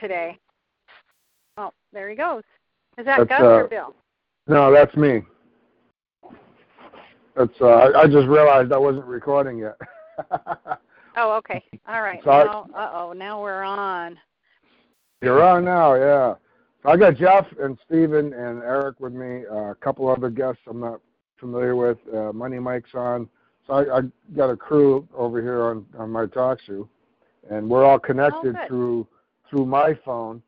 Today. Oh, there he goes. Is that That's, Gus uh, or Bill? No, that's me. That's uh, I, I just realized I wasn't recording yet. Oh, okay. All right. Sorry. Now, uh oh, now we're on. You're on now, yeah. So I got Jeff and Steven and Eric with me. Uh, a couple other guests I'm not familiar with. Uh, Money Mike's on. So I, I got a crew over here on on my talk show, and we're all connected good. through through my phone.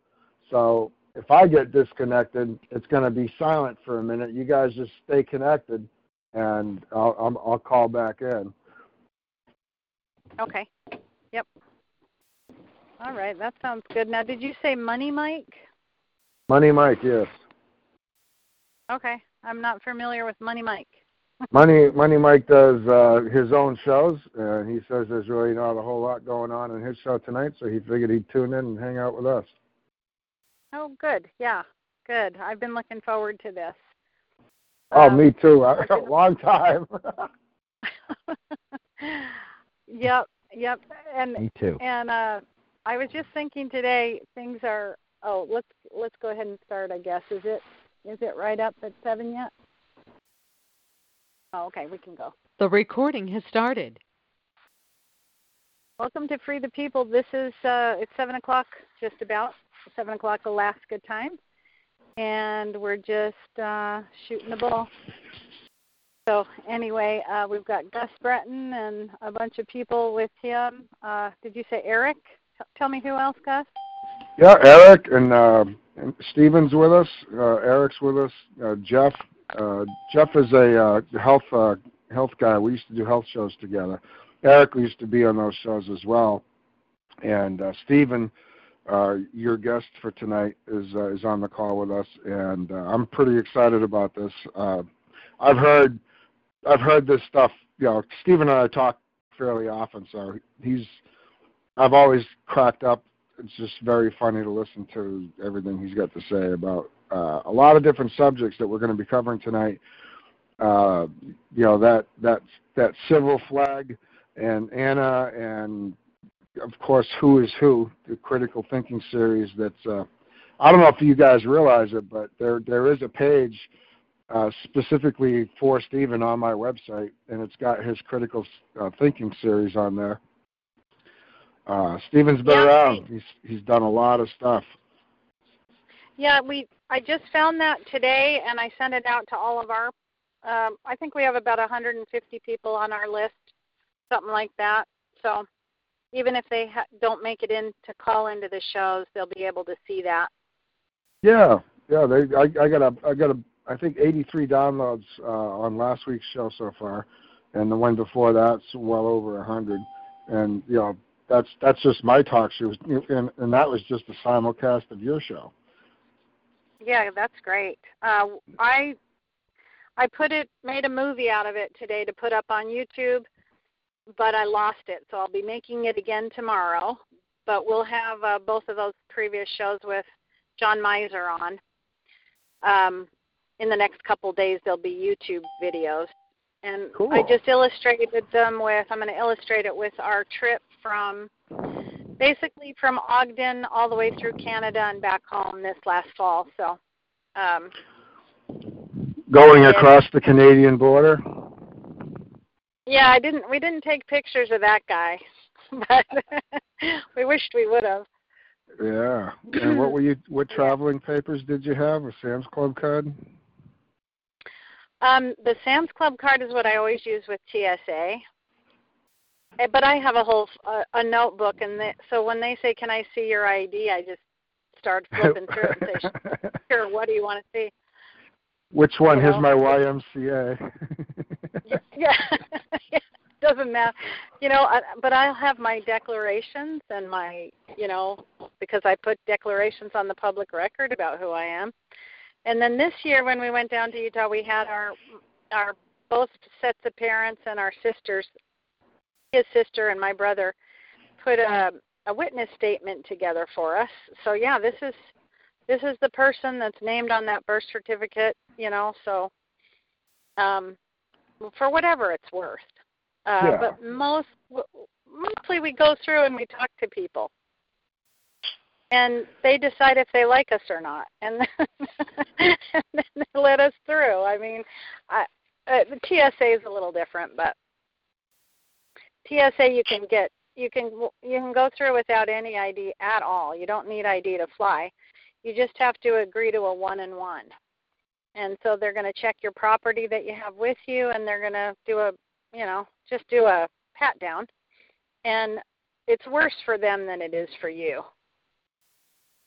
So if I get disconnected, it's going to be silent for a minute. You guys just stay connected, and I'll I'll, I'll call back in. Okay. Yep. All right. That sounds good. Now, did you say Money Mike? Money Mike, yes. Okay. I'm not familiar with Money Mike. Money Money Mike does uh, his own shows, and he says there's really not a whole lot going on in his show tonight, so he figured he'd tune in and hang out with us. Oh, good. Yeah. Good. I've been looking forward to this. Oh, Um, me too. A gonna- long time. yep. Yep. And Me too. And uh, I was just thinking today, things are. Oh, let's let's go ahead and start. I guess is it is it right up at seven yet? Oh, okay, we can go. The recording has started. Welcome to Free the People. This is uh, it's seven o'clock, just about seven o'clock Alaska time, and we're just uh, shooting the ball. So anyway, uh, we've got Gus Breton and a bunch of people with him. Uh, did you say Eric? T- tell me who else, Gus. yeah, Eric and, uh, and Steven's with us. Uh, Eric's with us. Uh, Jeff. Uh, Jeff is a uh, health uh, health guy. We used to do health shows together. Eric used to be on those shows as well. And uh, Steven, uh, your guest for tonight, is uh, is on the call with us, and uh, I'm pretty excited about this. Uh, I've heard I've heard this stuff. You know, Steven and I talk fairly often, so he's I've always cracked up. It's just very funny to listen to everything he's got to say about uh, a lot of different subjects that we're going to be covering tonight. Uh, you know that that that civil flag and Anna and of course who is who the critical thinking series that's uh, I don't know if you guys realize it but there there is a page uh, specifically for Stephen on my website and it's got his critical uh, thinking series on there. Uh, Stephen's been Yeah, around. He's he's done a lot of stuff. Yeah, we. I just found that today, and I sent it out to all of our. Um, I think we have about 150 people on our list, something like that. So, even if they ha- don't make it in to call into the shows, they'll be able to see that. Yeah, yeah. They, I, I got a, I got a, I think 83 downloads uh, on last week's show so far, and the one before that's well over 100. And you know, that's that's just my talk show, and and that was just a simulcast of your show. Yeah, that's great. Uh, I I put it, made a movie out of it today to put up on YouTube, but I lost it, so I'll be making it again tomorrow. But we'll have uh, both of those previous shows with John Miser on. Um, in the next couple days, there'll be YouTube videos, and Cool. I just illustrated them with. I'm going to illustrate it with our trip from basically from Ogden all the way through Canada and back home this last fall. So, um, Going across the Canadian border. yeah, I didn't. We didn't take pictures of that guy, but we wished we would have. Yeah. And what were you? What traveling papers did you have? A Sam's Club card? Um, the Sam's Club card is what I always use with TSA. Eh, But I have a whole uh, a notebook, and the, so when they say, "Can I see your ID?" I just start flipping through it and say, "Sure, what do you want to see?" Which one? You Here's know? my YMCA. yeah, doesn't matter. You know, I, but I'll have my declarations and my, you know, because I put declarations on the public record about who I am. And then this year, when we went down to Utah, we had our our both sets of parents and our sisters, his sister and my brother, put a a witness statement together for us. So yeah, this is this is the person that's named on that birth certificate. You know, so um, for whatever it's worth. Uh, Yeah. But most mostly we go through and we talk to people and they decide if they like us or not and then, and then they let us through i mean i uh, the tsa is a little different but tsa you can get you can you can go through without any id at all you don't need id to fly you just have to agree to a one and one and so they're going to check your property that you have with you and they're going to do a you know just do a pat down and it's worse for them than it is for you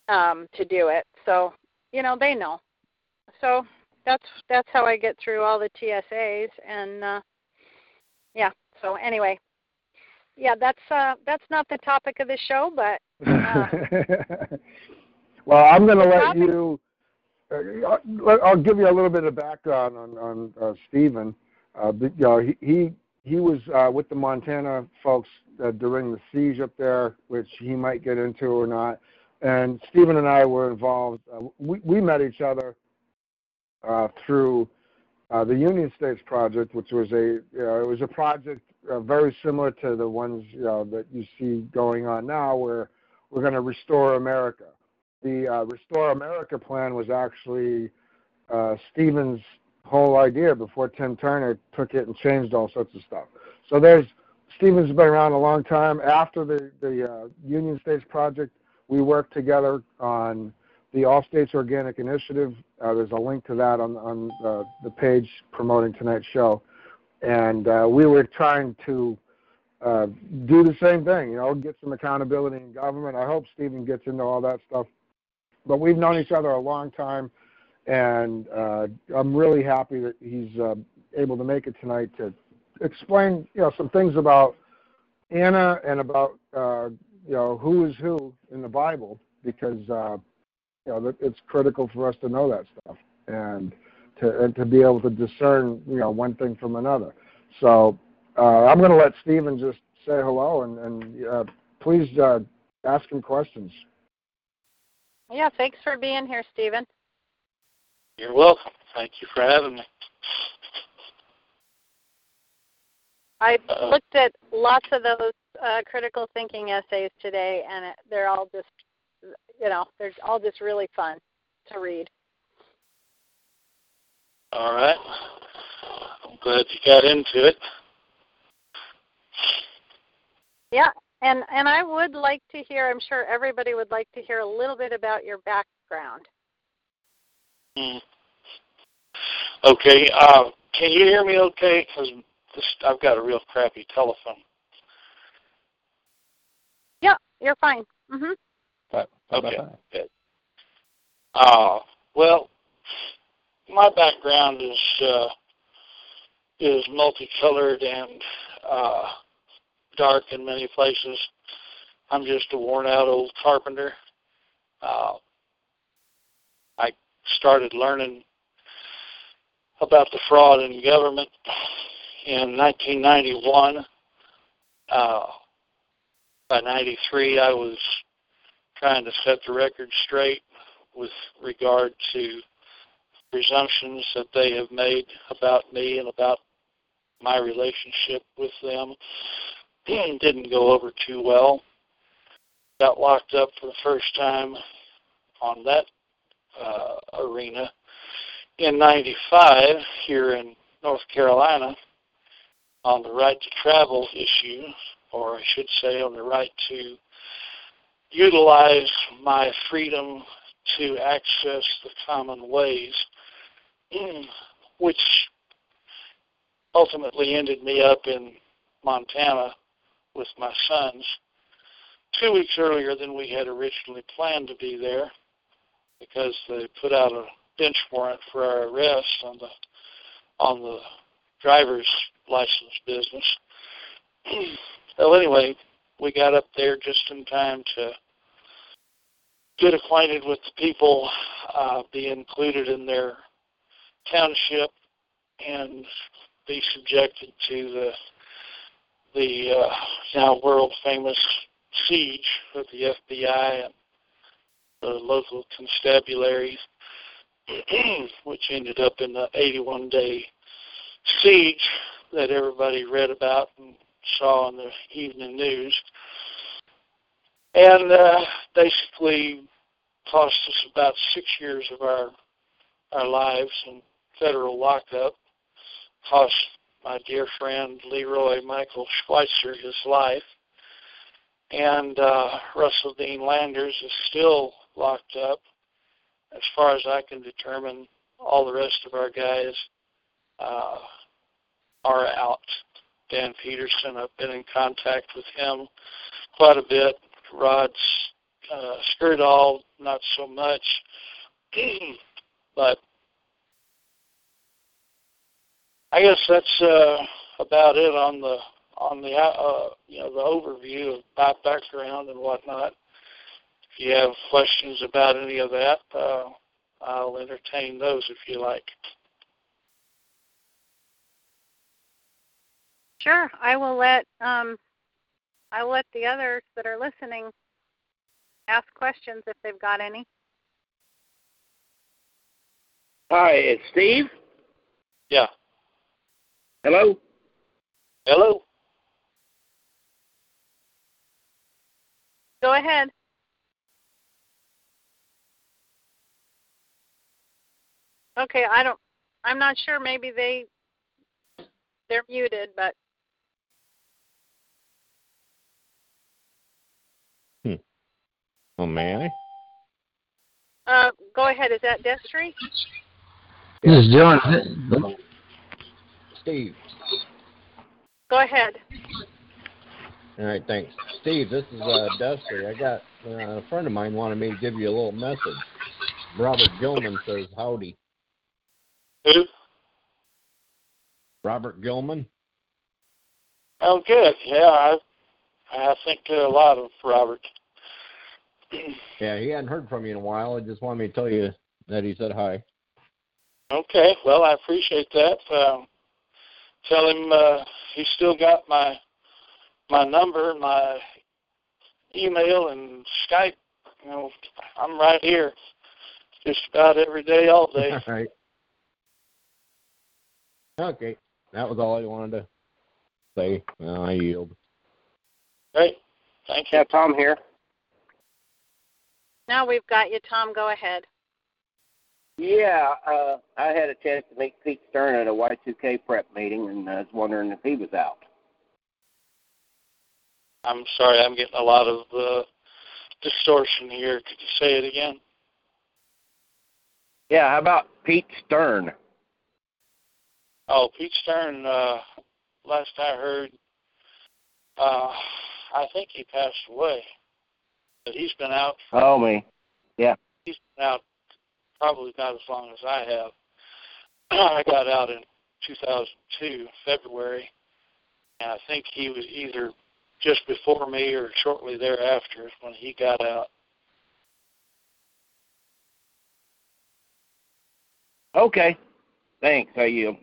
um, to do it. So you know they know. So that's that's how I get through all the TSAs and uh, yeah. So anyway, yeah, that's uh, that's not the topic of the show, but uh, well, I'm going to let topic- you. Uh, I'll- give you a little bit of background on on uh, Stephen. Uh, but, you know, he he he was uh, with the Montana folks uh, during the siege up there, which he might get into or not. And Stephen and I were involved. Uh, we we met each other uh, through uh, the Union States project, which was a you know, it was a project uh, very similar to the ones you know, that you see going on now, where we're going to restore America. The uh, Restore America plan was actually uh, Stevens' whole idea before Tim Turner took it and changed all sorts of stuff. So there's Stevens has been around a long time. After the the uh, Union States project, we worked together on the All States Organic Initiative. Uh, there's a link to that on on uh, the page promoting tonight's show, and uh, we were trying to uh, do the same thing. You know, get some accountability in government. I hope Stephen gets into all that stuff. But we've known each other a long time, and uh, I'm really happy that he's uh, able to make it tonight to explain, you know, some things about Anna and about uh, you know who is who in the Bible because uh, you know it's critical for us to know that stuff and to and to be able to discern you know one thing from another. So uh, I'm going to let Stephen just say hello and and uh, please uh, ask him questions. yeah, thanks for being here, Stephen. You're welcome. Thank you for having me. I Uh-oh. looked at lots of those uh, critical thinking essays today, and it, they're all just, you know, they're all just really fun to read. All right. I'm glad you got into it. Yeah, and and I would like to hear. I'm sure everybody would like to hear a little bit about your background. Hmm. Okay. Uh, can you hear me okay? Because I've got a real crappy telephone. Yeah, you're fine. Mhm. Okay. Good. Uh, well, my background is uh, is multicolored and uh, dark in many places. I'm just a worn out old carpenter. Uh, I started learning about the fraud in government in 1991. Uh, by 93, I was trying to set the record straight with regard to presumptions that they have made about me and about my relationship with them. Didn't go over too well. Got locked up for the first time on that uh, arena in 95 here in North Carolina on the right to travel issue, or I should say on the right to utilize my freedom to access the common ways, which ultimately ended me up in Montana with my sons two weeks earlier than we had originally planned to be there because they put out a bench warrant for our arrest on the on the driver's license business. well, anyway, we got up there just in time to get acquainted with the people, uh, be included in their township, and be subjected to the the uh, now world famous siege of the FBI and the local constabularies, which ended up in the 81 day siege that everybody read about and saw in the evening news. And uh, basically cost us about six years of our our lives in federal lockup. Cost my dear friend Leroy Michael Schweitzer his life. And uh, Russell Dean Landers is still locked up. As far as I can determine, all the rest of our guys uh, are out. Dan Peterson, I've been in contact with him quite a bit. Rod's uh, Skurdal, not so much. but I guess that's uh, about it on the on the uh, you know the overview of my background and whatnot. If you have questions about any of that, uh, I'll entertain those if you like. Sure, I will let um, I will let the others that are listening ask questions if they've got any. Hi, it's Steve. Yeah. Hello. Hello. Go ahead. Okay, I don't. I'm not sure. Maybe they they're muted, but Oh, may I? Uh, go ahead. Is that Destry? This is John. Steve. Go ahead. All right, thanks. Steve, this is uh, Destry. I got uh, a friend of mine wanted me to give you a little message. Robert Gilman says howdy. Who? Robert Gilman. Oh, good. Yeah, I I think a lot of Robert. yeah, he hadn't heard from you in a while. He just wanted me to tell you that he said hi. Okay, well, I appreciate that. Uh, tell him uh, he's still got my my number, my email, and Skype. You know, I'm right here, just about every day, all day. all right. Okay, that was all I wanted to say. Well, I yield. Great, thank you. Yeah, Tom here. Now we've got you, Tom. Go ahead. Yeah, uh, I had a chance to meet Pete Stern at a Y2K prep meeting, and I was wondering if he was out. I'm sorry, I'm getting a lot of uh, distortion here. Could you say it again? Yeah, how about Pete Stern? Oh, Pete Stern. Uh, last I heard, uh, I think he passed away. But he's been out. For, oh me, yeah. He's been out probably not as long as I have. I got out in 2002 February, and I think he was either just before me or shortly thereafter when he got out. Okay, thanks. I you?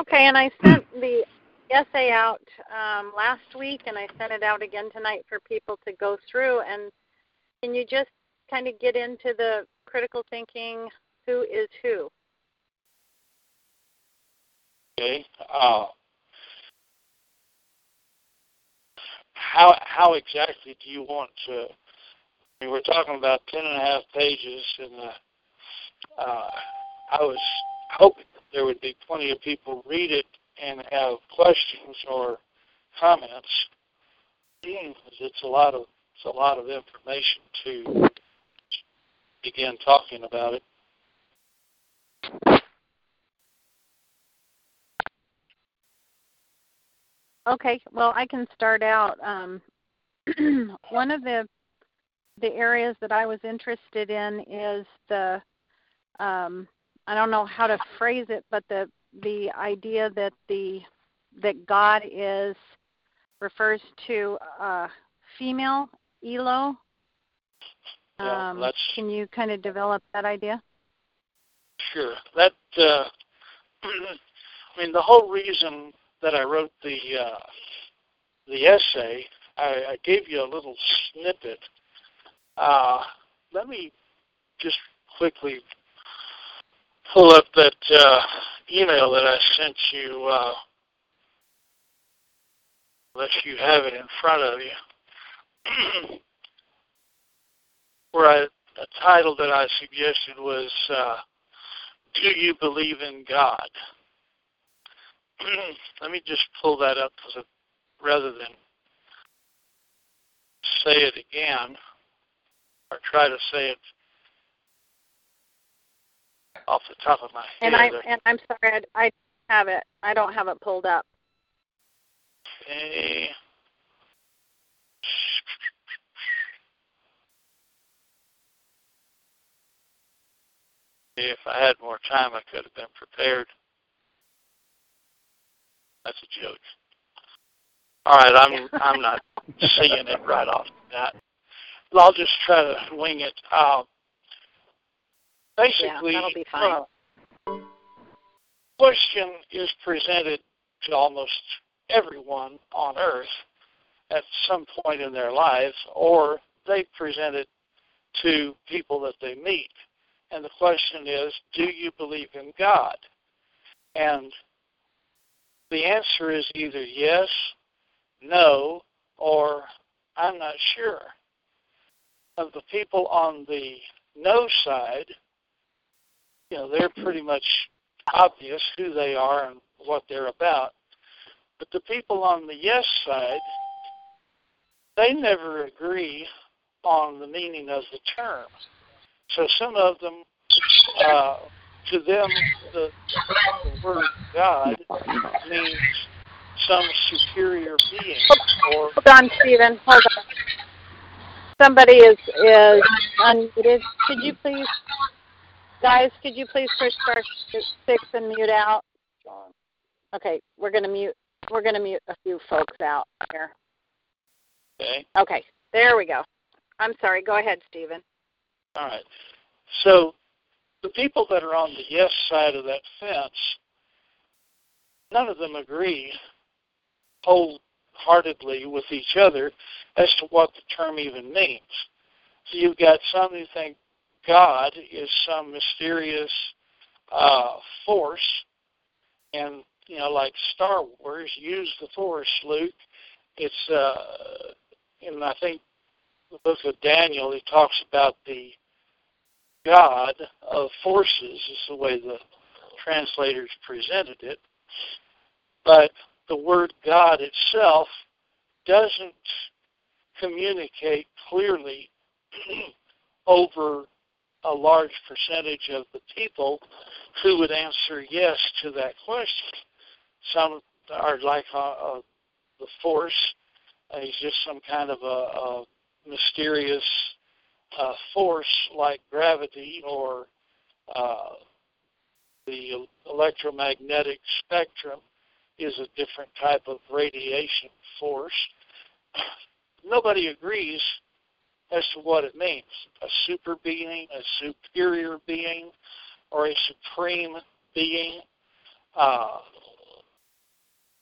Okay, and I sent the essay out um, last week, and I sent it out again tonight for people to go through. And can you just kind of get into the critical thinking? Who is who? Okay. Uh, how how exactly do you want to? I mean, we're talking about ten and a half pages, and uh, uh, I was hoping there would be plenty of people read it and have questions or comments. because It's a lot of it's a lot of information to begin talking about it. Okay, well, I can start out. Um, one of the the areas that I was interested in is the um, I don't know how to phrase it, but the the idea that the that God is refers to uh, female Elo. Yeah, Um, that's can you kind of develop that idea? Sure. That uh, I mean, the whole reason that I wrote the uh, the essay, I, I gave you a little snippet. Uh, let me just quickly pull up that uh, email that I sent you. Uh, let you have it in front of you. Where I, the title that I suggested was. Uh, do you believe in God? Let me just pull that up because rather than say it again or try to say it off the top of my And head. I and I'm sorry, I, I have it. I don't have it pulled up. Okay. If I had more time, I could have been prepared. That's a joke. All right, I'm I'm not seeing it right off the bat. I'll just try to wing it. Uh, basically, yeah, that'll be fine. uh, question is presented to almost everyone on Earth at some point in their lives, or they present it to people that they meet. And the question is, do you believe in God? And the answer is either yes, no, or I'm not sure. Of the people on the no side, you know, they're pretty much obvious who they are and what they're about. But the people on the yes side, they never agree on the meaning of the term. So some of them, uh, to them, the, the word God means some superior being or Hold on, Stephen. Hold on. Somebody is is unmuted. Could you please, guys? Could you please push star six and mute out? Okay, we're gonna mute. We're gonna mute a few folks out here. okay. Okay, there we go. I'm sorry. Go ahead, Stephen. All right. So the people that are on the yes side of that fence, none of them agree wholeheartedly with each other as to what the term even means. So you've got some who think God is some mysterious uh, force, and you know, like Star Wars, use the Force, Luke. It's uh, and I think the book of Daniel, he talks about the God of forces, is the way the translators presented it. But the word God itself doesn't communicate clearly over a large percentage of the people who would answer yes to that question. Some are like uh, uh, the force. Uh, he's just some kind of a, a mysterious uh, force like gravity or uh, the electromagnetic spectrum is a different type of radiation force. Nobody agrees as to what it means a super being, a superior being, or a supreme being. Uh,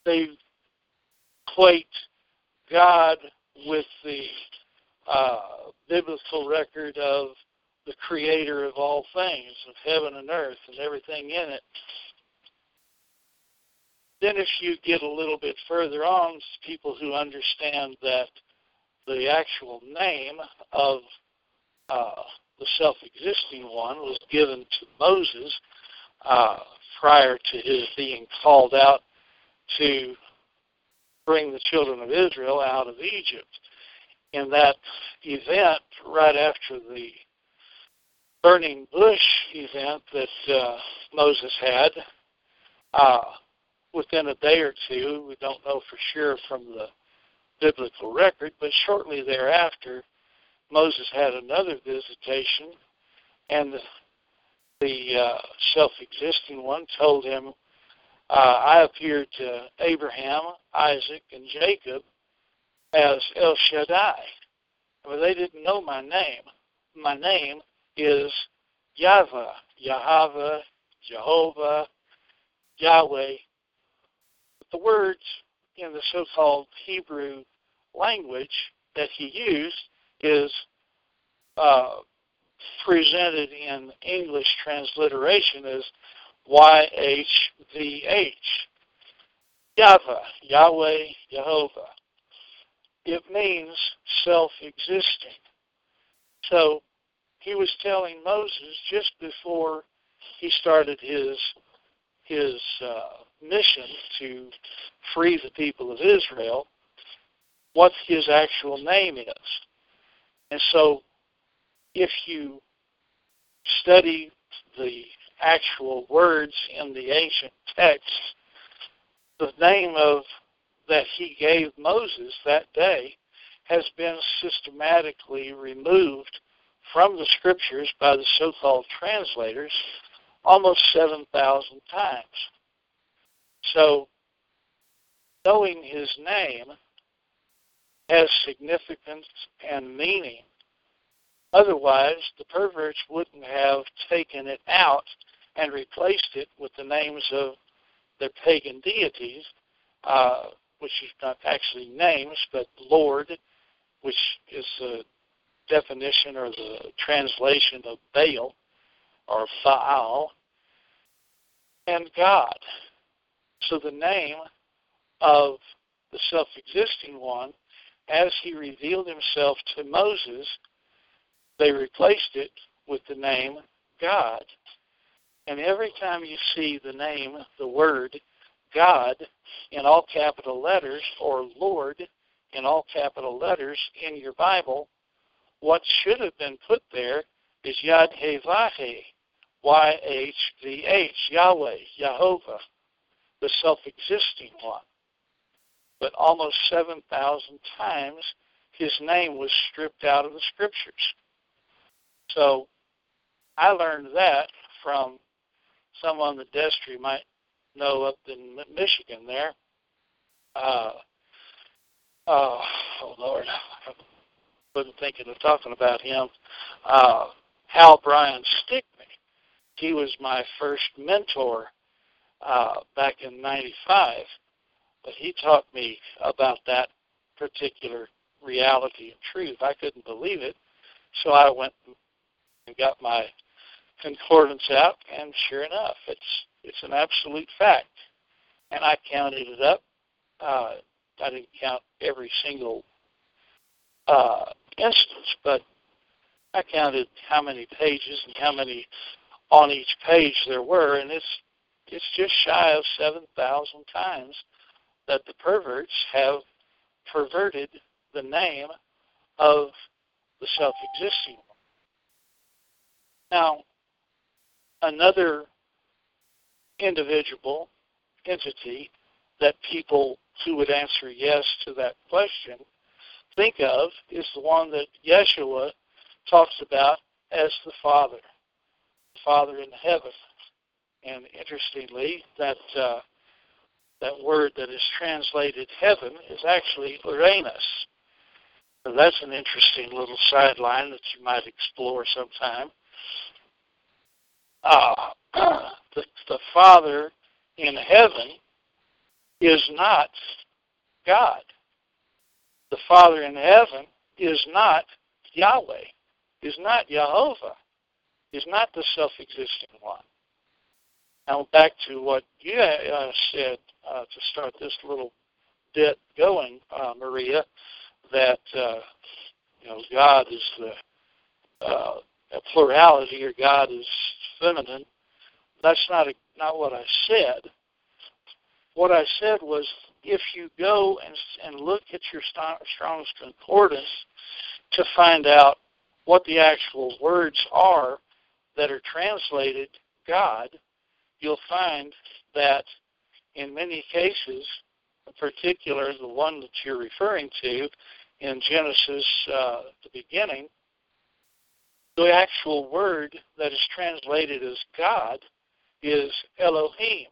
they equate God with the uh, biblical record of the creator of all things, of heaven and earth and everything in it. Then, if you get a little bit further on, people who understand that the actual name of uh, the self existing one was given to Moses uh, prior to his being called out to bring the children of Israel out of Egypt. In that event, right after the burning bush event that uh, Moses had, uh, within a day or two, we don't know for sure from the biblical record, but shortly thereafter, Moses had another visitation, and the, the uh, self-existing one told him, uh, "I appeared to Abraham, Isaac, and Jacob as El Shaddai. Well, they didn't know my name. My name is Yahweh, Yahweh, Jehovah, Yahweh. The words in the so-called Hebrew language that he used is uh, presented in English transliteration as YHVH. Yahweh, Yahweh, Jehovah. It means self-existing. So he was telling Moses just before he started his his uh, mission to free the people of Israel what his actual name is. And so if you study the actual words in the ancient text, the name of that he gave Moses that day has been systematically removed from the scriptures by the so-called translators almost 7,000 times. So, knowing his name has significance and meaning. Otherwise, the perverts wouldn't have taken it out and replaced it with the names of their pagan deities, uh, which is not actually names, but Lord, which is the definition or the translation of Baal or Baal, and God. So the name of the self existing one, as he revealed himself to Moses, they replaced it with the name God. And every time you see the name, the word God in all capital letters or Lord in all capital letters in your Bible, what should have been put there is Yad He Vahe, Y-H-V-H, Yahweh, Jehovah, the self-existing one. But almost 7,000 times his name was stripped out of the scriptures. So I learned that from someone that Destry might know up in Michigan there. Uh, uh, oh, Lord, I wasn't thinking of talking about him. Uh, Hal Bryan Stickney. He was my first mentor uh, back in 95. But he taught me about that particular reality and truth. I couldn't believe it. So I went and got my concordance out, and sure enough, it's it's an absolute fact. And I counted it up. Uh, I didn't count every single uh, instance, but I counted how many pages and how many on each page there were, and it's it's just shy of seven thousand times that the perverts have perverted the name of the self-existing one. Now, another individual entity that people who would answer yes to that question think of is the one that Yeshua talks about as the Father, the Father in heaven. And interestingly, that uh, that word that is translated heaven is actually Uranus. So that's an interesting little sideline that you might explore sometime. Uh, the, the Father in heaven is not God. The Father in heaven is not Yahweh, is not Jehovah, is not the self existing one. Now, back to what you uh, said uh, to start this little bit going, uh, Maria, that uh, you know God is the uh, a plurality or God is feminine. That's not a, not what I said. What I said was if you go and, and look at your Strong's Concordance to find out what the actual words are that are translated God, you'll find that in many cases, in particular the one that you're referring to in Genesis, uh, the beginning, the actual word that is translated as God is Elohim.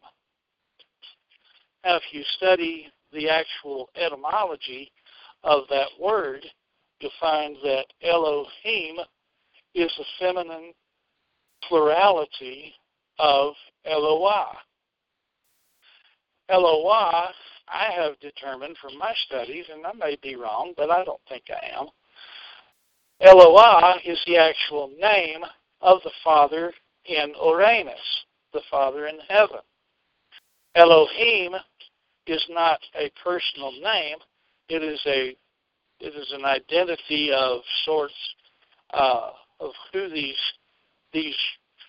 Now, if you study the actual etymology of that word, you'll find that Elohim is a feminine plurality of Eloah. Eloah, I have determined from my studies, and I may be wrong, but I don't think I am. Eloah is the actual name of the Father in Uranus, the Father in heaven. Elohim is not a personal name; it is a it is an identity of sorts uh, of who these these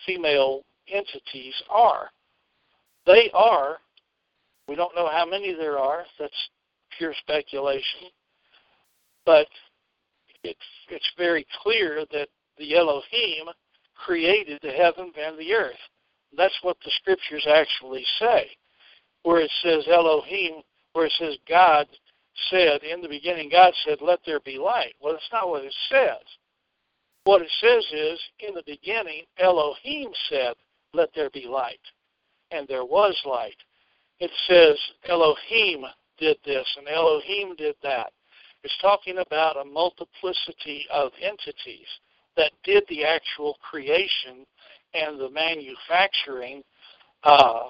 female entities are. They are. We don't know how many there are. That's pure speculation. But it's it's very clear that the Elohim created the heavens and the earth. That's what the scriptures actually say. Where it says Elohim, where it says God said, in the beginning, God said, let there be light. Well, that's not what it says. What it says is, in the beginning, Elohim said, let there be light. And there was light. It says Elohim did this and Elohim did that. It's talking about a multiplicity of entities that did the actual creation and the manufacturing uh,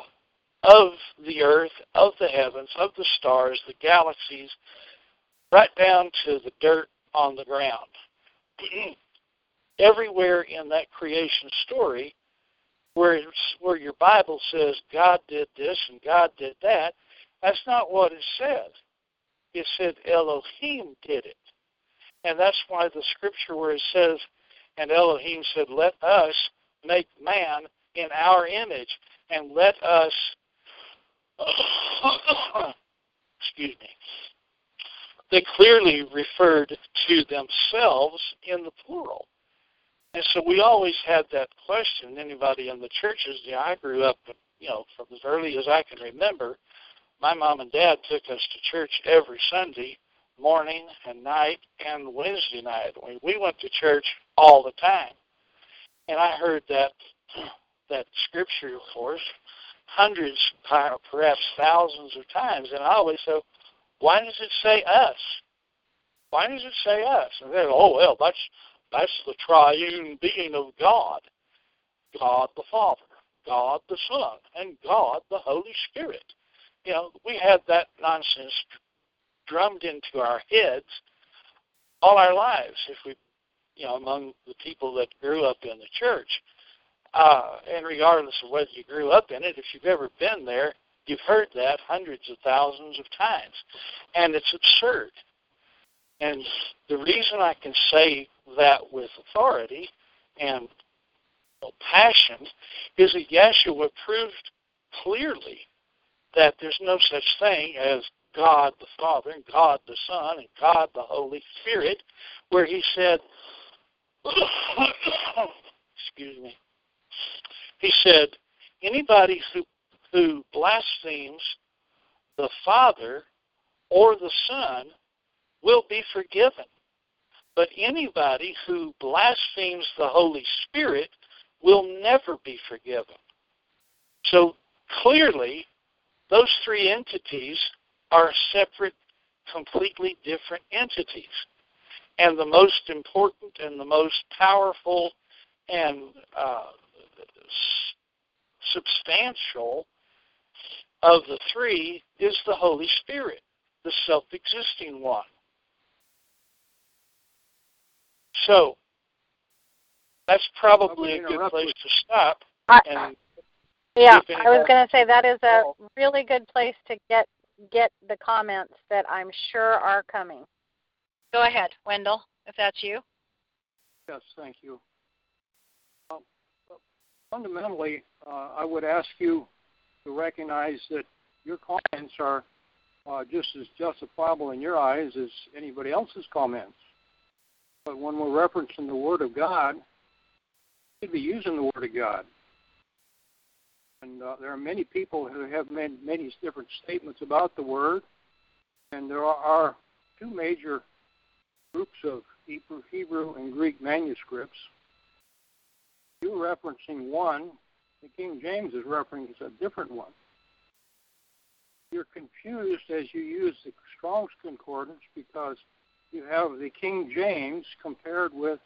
of the earth, of the heavens, of the stars, the galaxies, right down to the dirt on the ground. Everywhere in that creation story, where where your Bible says God did this and God did that, that's not what it says. It said Elohim did it. And that's why the scripture where it says, and Elohim said, Let us make man in our image, and let us excuse me. They clearly referred to themselves in the plural. And so we always had that question. Anybody in the churches, you know, I grew up, you know, from as early as I can remember, my mom and dad took us to church every Sunday morning and night and Wednesday night. We, we went to church all the time. And I heard that that scripture, of course, hundreds, uh, perhaps thousands of times. And I always said, why does it say us? Why does it say us? And they go, oh, well, that's, that's the triune being of God. God the Father, God the Son, and God the Holy Spirit. You know, we had that nonsense drummed into our heads all our lives if we you know among the people that grew up in the church uh, and regardless of whether you grew up in it, if you've ever been there, you've heard that hundreds of thousands of times. And it's absurd. And the reason I can say that with authority and passion is that Yeshua proved clearly that there's no such thing as God the Father and God the Son and God the Holy Spirit, where he said, excuse me, he said, anybody who, who blasphemes the Father or the Son will be forgiven. But anybody who blasphemes the Holy Spirit will never be forgiven. So clearly, those three entities are separate, completely different entities. And the most important and the most powerful and uh, substantial of the three is the Holy Spirit, the self existing one. So, that's probably a good place to stop. And yeah, I was going to say that is a really good place to get get the comments that I'm sure are coming. Go ahead, Wendell, if that's you. Yes, thank you fundamentally, uh, I would ask you to recognize that your comments are uh, just as justifiable in your eyes as anybody else's comments. But when we're referencing the Word of God, we should be using the Word of God. And uh, there are many people who have made many different statements about the Word, and there are two major groups of Hebrew, and Greek manuscripts you're referencing one, the King James is referencing a different one. you're confused as you use the Strong's Concordance because you have the King James compared with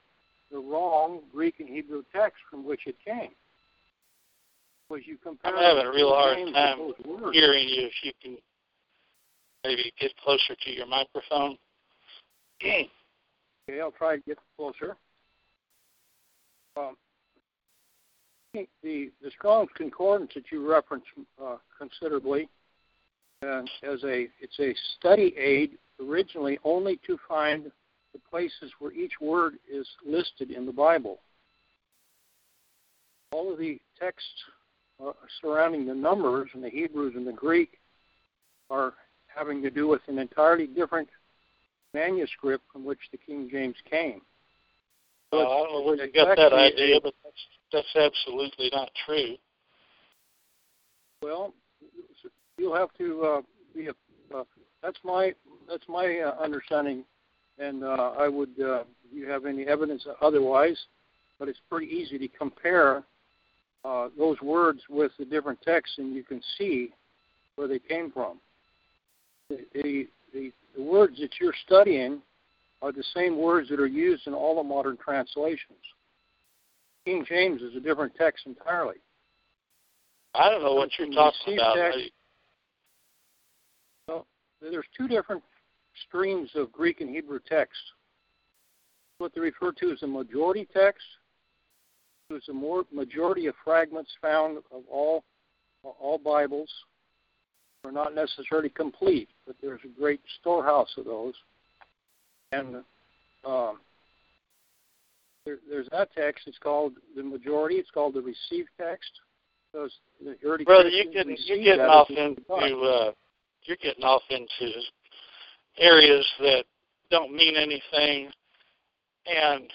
the wrong Greek and Hebrew text from which it came. Was you compare I'm having a real hard James time with those words. hearing you. If you can maybe get closer to your microphone. Okay, I'll try to get closer. Um, the the Strong's Concordance that you reference uh, considerably, and as a it's a study aid originally only to find the places where each word is listed in the Bible. All of the texts uh, surrounding the numbers and the Hebrews and the Greek are having to do with an entirely different manuscript from which the King James came. Well, I don't know where you got that idea, but that's that's absolutely not true. Well, you'll have to uh, be a. Uh, that's my that's my uh, understanding, and uh, I would. Uh, you have any evidence otherwise? But it's pretty easy to compare uh, those words with the different texts, and you can see where they came from. The, the the the words that you're studying are the same words that are used in all the modern translations. King James is a different text entirely. I don't know what you're talking about. text- Well, there's two different streams of Greek and Hebrew texts. What they refer to as the majority text, is the more majority of fragments found of all all Bibles are not necessarily complete, but there's a great storehouse of those. And um, there, there's that text. It's called the majority. It's called the received text. Because the Brother, you Christians getting you're getting off into uh, you're getting off into areas that don't mean anything, and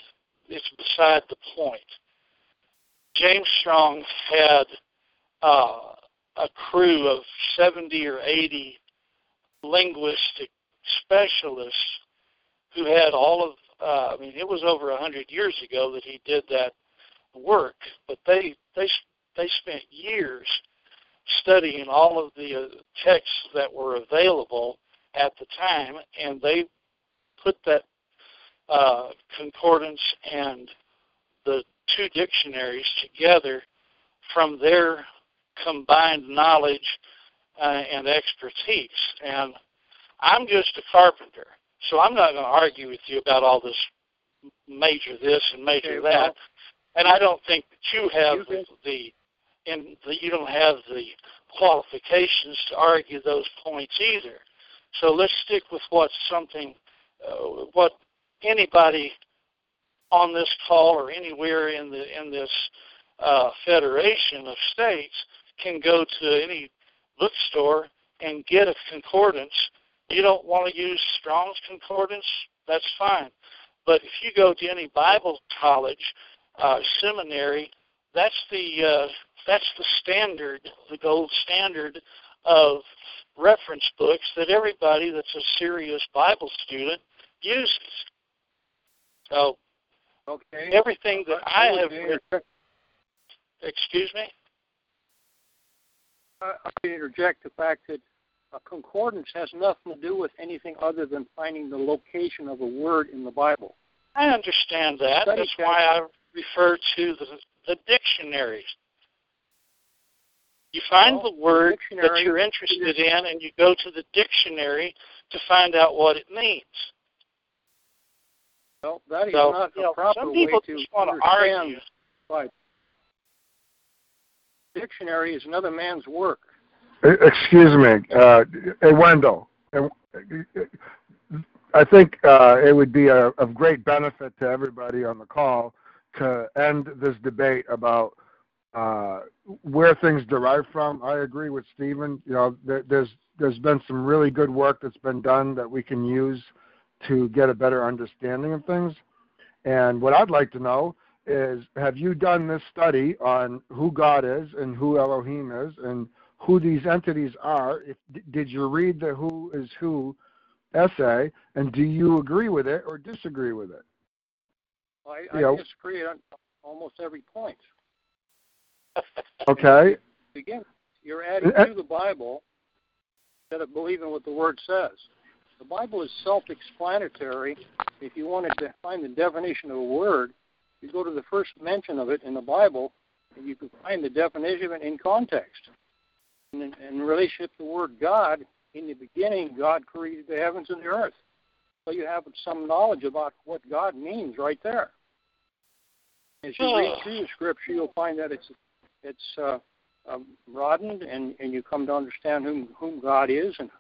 it's beside the point. James Strong had uh, a crew of 70 or 80 linguistic specialists who had all of, uh, I mean, it was over a 100 years ago that he did that work, but they, they, they spent years studying all of the uh, texts that were available at the time, and they put that uh, concordance and the two dictionaries together from their combined knowledge uh, and expertise. And I'm just a carpenter, so I'm not going to argue with you about all this major this and major that. and I don't think that you have can- the in the, you don't have the qualifications to argue those points either. So let's stick with what's something uh, what anybody on this call or anywhere in the in this uh, federation of states can go to any bookstore and get a concordance. You don't want to use Strong's concordance, that's fine. But if you go to any Bible college, uh, seminary, that's the uh, that's the standard, the gold standard of reference books that everybody that's a serious Bible student uses. So Okay. everything that I would have inter- read, excuse me, I I interject the fact that a concordance has nothing to do with anything other than finding the location of a word in the Bible. I understand that. That's why I refer to the, the dictionaries. You find Well, the the word that you're interested in, and you go to the dictionary to find out what it means. Well, that is So, not you the know, proper some way people to just want to understand argue. Bible. Dictionary is another man's work. Excuse me, uh, hey Wendell. I think uh, it would be a, of great benefit to everybody on the call to end this debate about uh, where things derive from. I agree with Stephen. You know, there, there's there's been some really good work that's been done that we can use to get a better understanding of things. And what I'd like to know is, have you done this study on who God is and who Elohim is and who these entities are? If, did you read the Who is Who essay, and do you agree with it or disagree with it? I, Yeah. I disagree on almost every point. Okay. Again, you're adding to the Bible instead of believing what the Word says. The Bible is self-explanatory. If you wanted to find the definition of a word, you go to the first mention of it in the Bible, and you can find the definition of it in context. In, in relationship to the word God, in the beginning, God created the heavens and the earth. So you have some knowledge about what God means right there. As you read through the scripture, you'll find that it's it's uh, um, broadened, and, and you come to understand whom whom God is and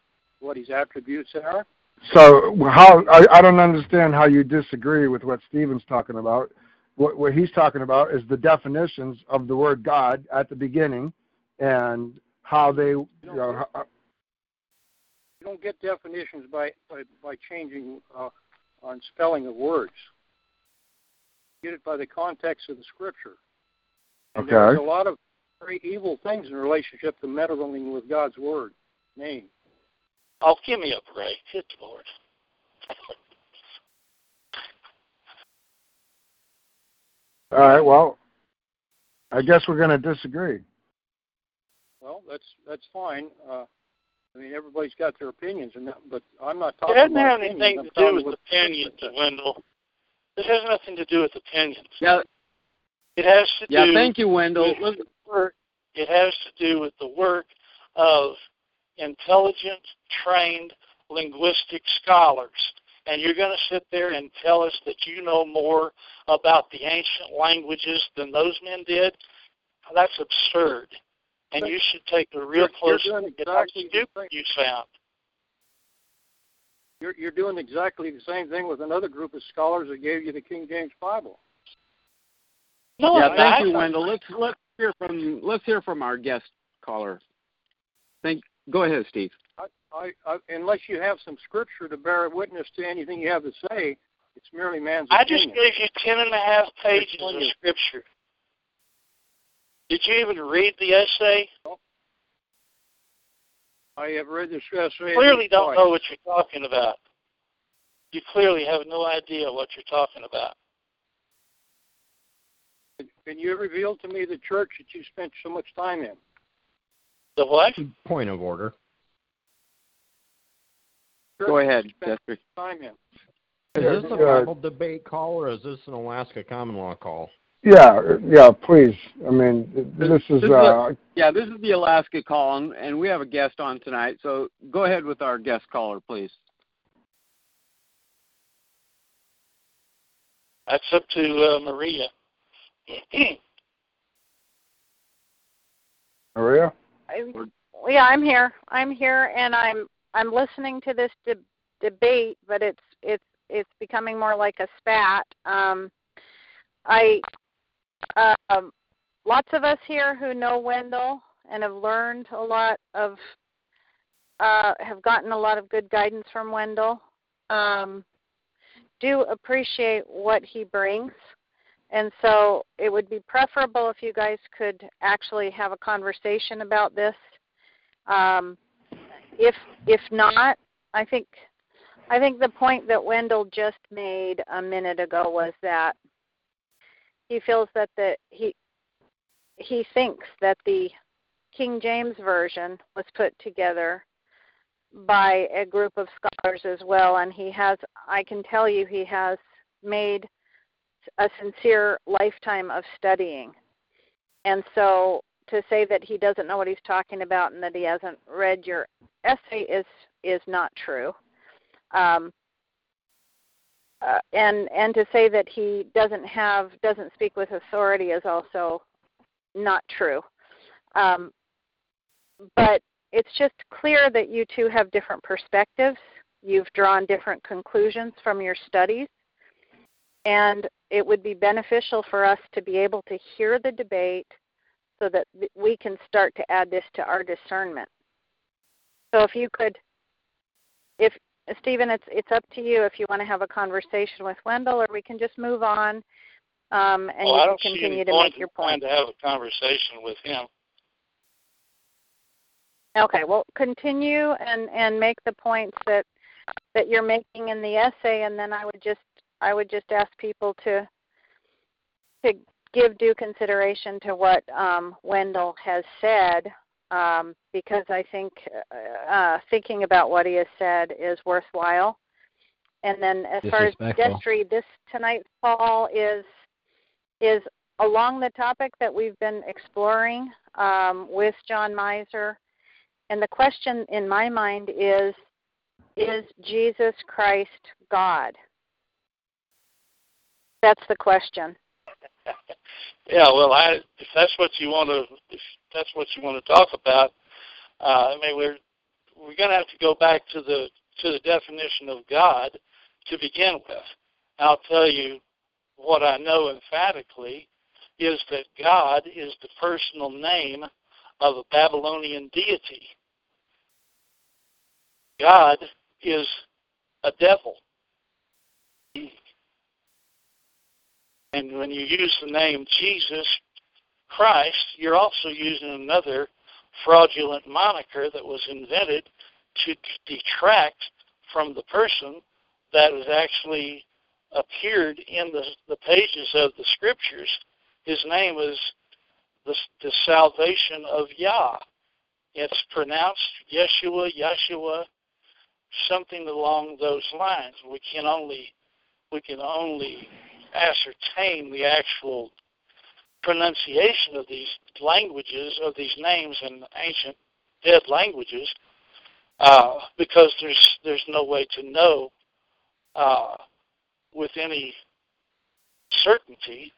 what His attributes are. So how I, I don't understand how you disagree with what Stephen's talking about. What, what he's talking about is the definitions of the word God at the beginning, and how they. You, know, how, you don't get definitions by by, by changing uh, on spelling of words. You get it by the context of the scripture. And okay. There's a lot of very evil things in relationship to meddling with God's word name. Oh, give me a break. Good Lord. All right. Well, I guess we're going to disagree. Well, that's that's fine. Uh, I mean, everybody's got their opinions, and that, but I'm not talking it doesn't about have anything to do with opinions, Wendell. It has nothing to do with opinions. Yeah. It has to yeah, do. Yeah. Thank you, Wendell. With work. It has to do with the work of intelligent, trained linguistic scholars. And you're going to sit there and tell us that you know more about the ancient languages than those men did? That's absurd. And you should take a real you're, close you're look exactly at how stupid you sound. You're, you're doing exactly the same thing with another group of scholars that gave you the King James Bible. No, yeah, I'm thank not. you, Wendell. Let's let's hear from let's hear from our guest caller. Thank. Go ahead, Steve. I, I, I, unless you have some scripture to bear witness to anything you have to say, it's merely man's I opinion. just gave you ten and a half pages of scripture. Did you even read the essay? I have read this essay. Clearly, don't twice. know what you're talking about. You clearly have no idea what you're talking about. Can you reveal to me the church that you spent so much time in? The what? Point of order. Church Go ahead, you Jeffrey. Time in. Is this a Yeah. Bible debate call or is this an Alaska common law call? Yeah, yeah, please. I mean, this is, This is uh, Yeah, this is the Alaska call, and, and we have a guest on tonight. So go ahead with our guest caller, please. That's up to uh, Maria. Maria? I, yeah, I'm here. I'm here, and I'm I'm listening to this de- debate, but it's it's it's becoming more like a spat. Um, I um, lots of us here who know Wendell and have learned a lot of uh, have gotten a lot of good guidance from Wendell. Um, do appreciate what he brings. And so it would be preferable if you guys could actually have a conversation about this. Um, if if not, I think I think the point that Wendell just made a minute ago was that he feels that the he he thinks that the King James version was put together by a group of scholars as well and he has I can tell you he has made a sincere lifetime of studying. And so to say that he doesn't know what he's talking about and that he hasn't read your essay is is not true. Um, uh, and and to say that he doesn't have doesn't speak with authority is also not true. Um, but it's just clear that you two have different perspectives. You've drawn different conclusions from your studies, and it would be beneficial for us to be able to hear the debate so that we can start to add this to our discernment. So if you could, if Stephen, it's it's up to you if you want to have a conversation with Wendell, or we can just move on, um, and well, you I can don't see continue to make your point. to have a conversation with him. Okay, well, continue and and make the points that that you're making in the essay, and then I would just I would just ask people to to give due consideration to what um, Wendell has said um, because I think uh, uh, thinking about what he has said is worthwhile. And then as far as Destry, this tonight's call is is along the topic that we've been exploring um, with John Miser. And the question in my mind is Is Jesus Christ God? That's the question. yeah, well, I if that's what you want to if that's what you want to talk about, uh, I mean we're we're going to have to go back to the to the definition of God to begin with. I'll tell you what I know emphatically is that God is the personal name of a Babylonian deity. God is a devil. And when you use the name Jesus Christ, you're also using another fraudulent moniker that was invented to detract from the person that has actually appeared in the, the pages of the scriptures. His name is the, the salvation of Yah. It's pronounced Yeshua, Yeshua, something along those lines. We can only we can only ascertain the actual pronunciation of these languages of these names in ancient dead languages uh, because there's there's no way to know uh, with any certainty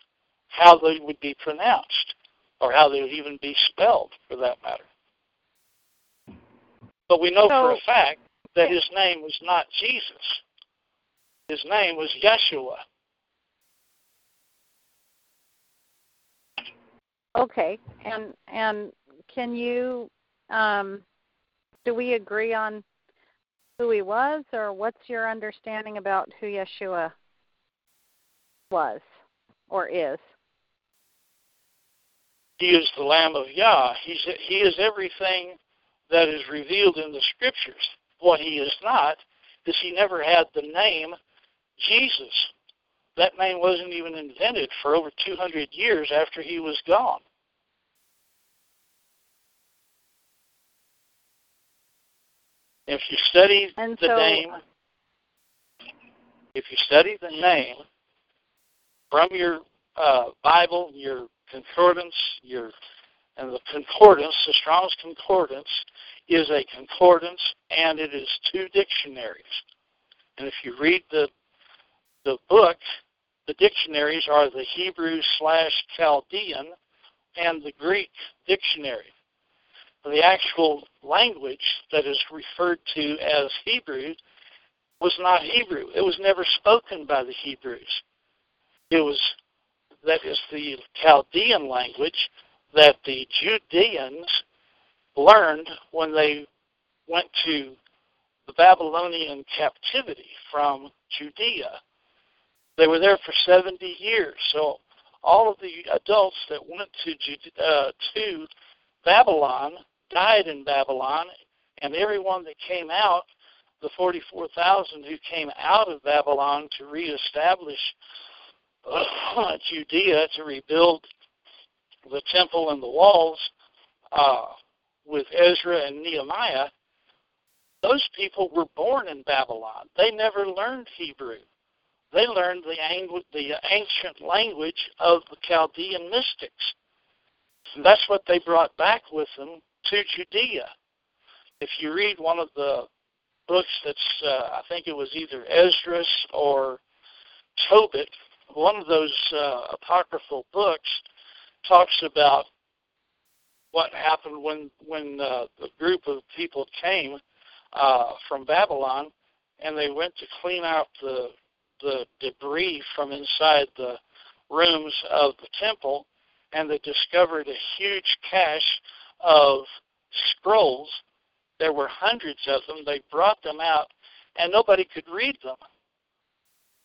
how they would be pronounced or how they would even be spelled for that matter. But we know so, for a fact that his name was not Jesus. His name was Yeshua. Okay, and and can you um, do we agree on who he was, or what's your understanding about who Yeshua was or is? He is the Lamb of Yah. He's he is everything that is revealed in the Scriptures. What he is not is he never had the name Jesus that name wasn't even invented for over 200 years after he was gone. If you study and the so, name, if you study the name from your uh, Bible, your concordance, your and the concordance, the Strong's concordance, is a concordance and it is two dictionaries. And if you read the the book, the dictionaries are the Hebrew slash Chaldean and the Greek dictionary. The actual language that is referred to as Hebrew was not Hebrew. It was never spoken by the Hebrews. It was that is the Chaldean language that the Judeans learned when they went to the Babylonian captivity from Judea. They were there for 70 years. So all of the adults that went to uh, to Babylon died in Babylon, and everyone that came out, the 44,000 who came out of Babylon to reestablish uh, Judea, to rebuild the temple and the walls uh, with Ezra and Nehemiah, those people were born in Babylon. They never learned Hebrew they learned the, ang- the ancient language of the Chaldean mystics. And that's what they brought back with them to Judea. If you read one of the books that's, uh, I think it was either Esdras or Tobit, one of those uh, apocryphal books talks about what happened when when uh, the group of people came uh, from Babylon and they went to clean out the the debris from inside the rooms of the temple, and they discovered a huge cache of scrolls. There were hundreds of them. They brought them out, and nobody could read them.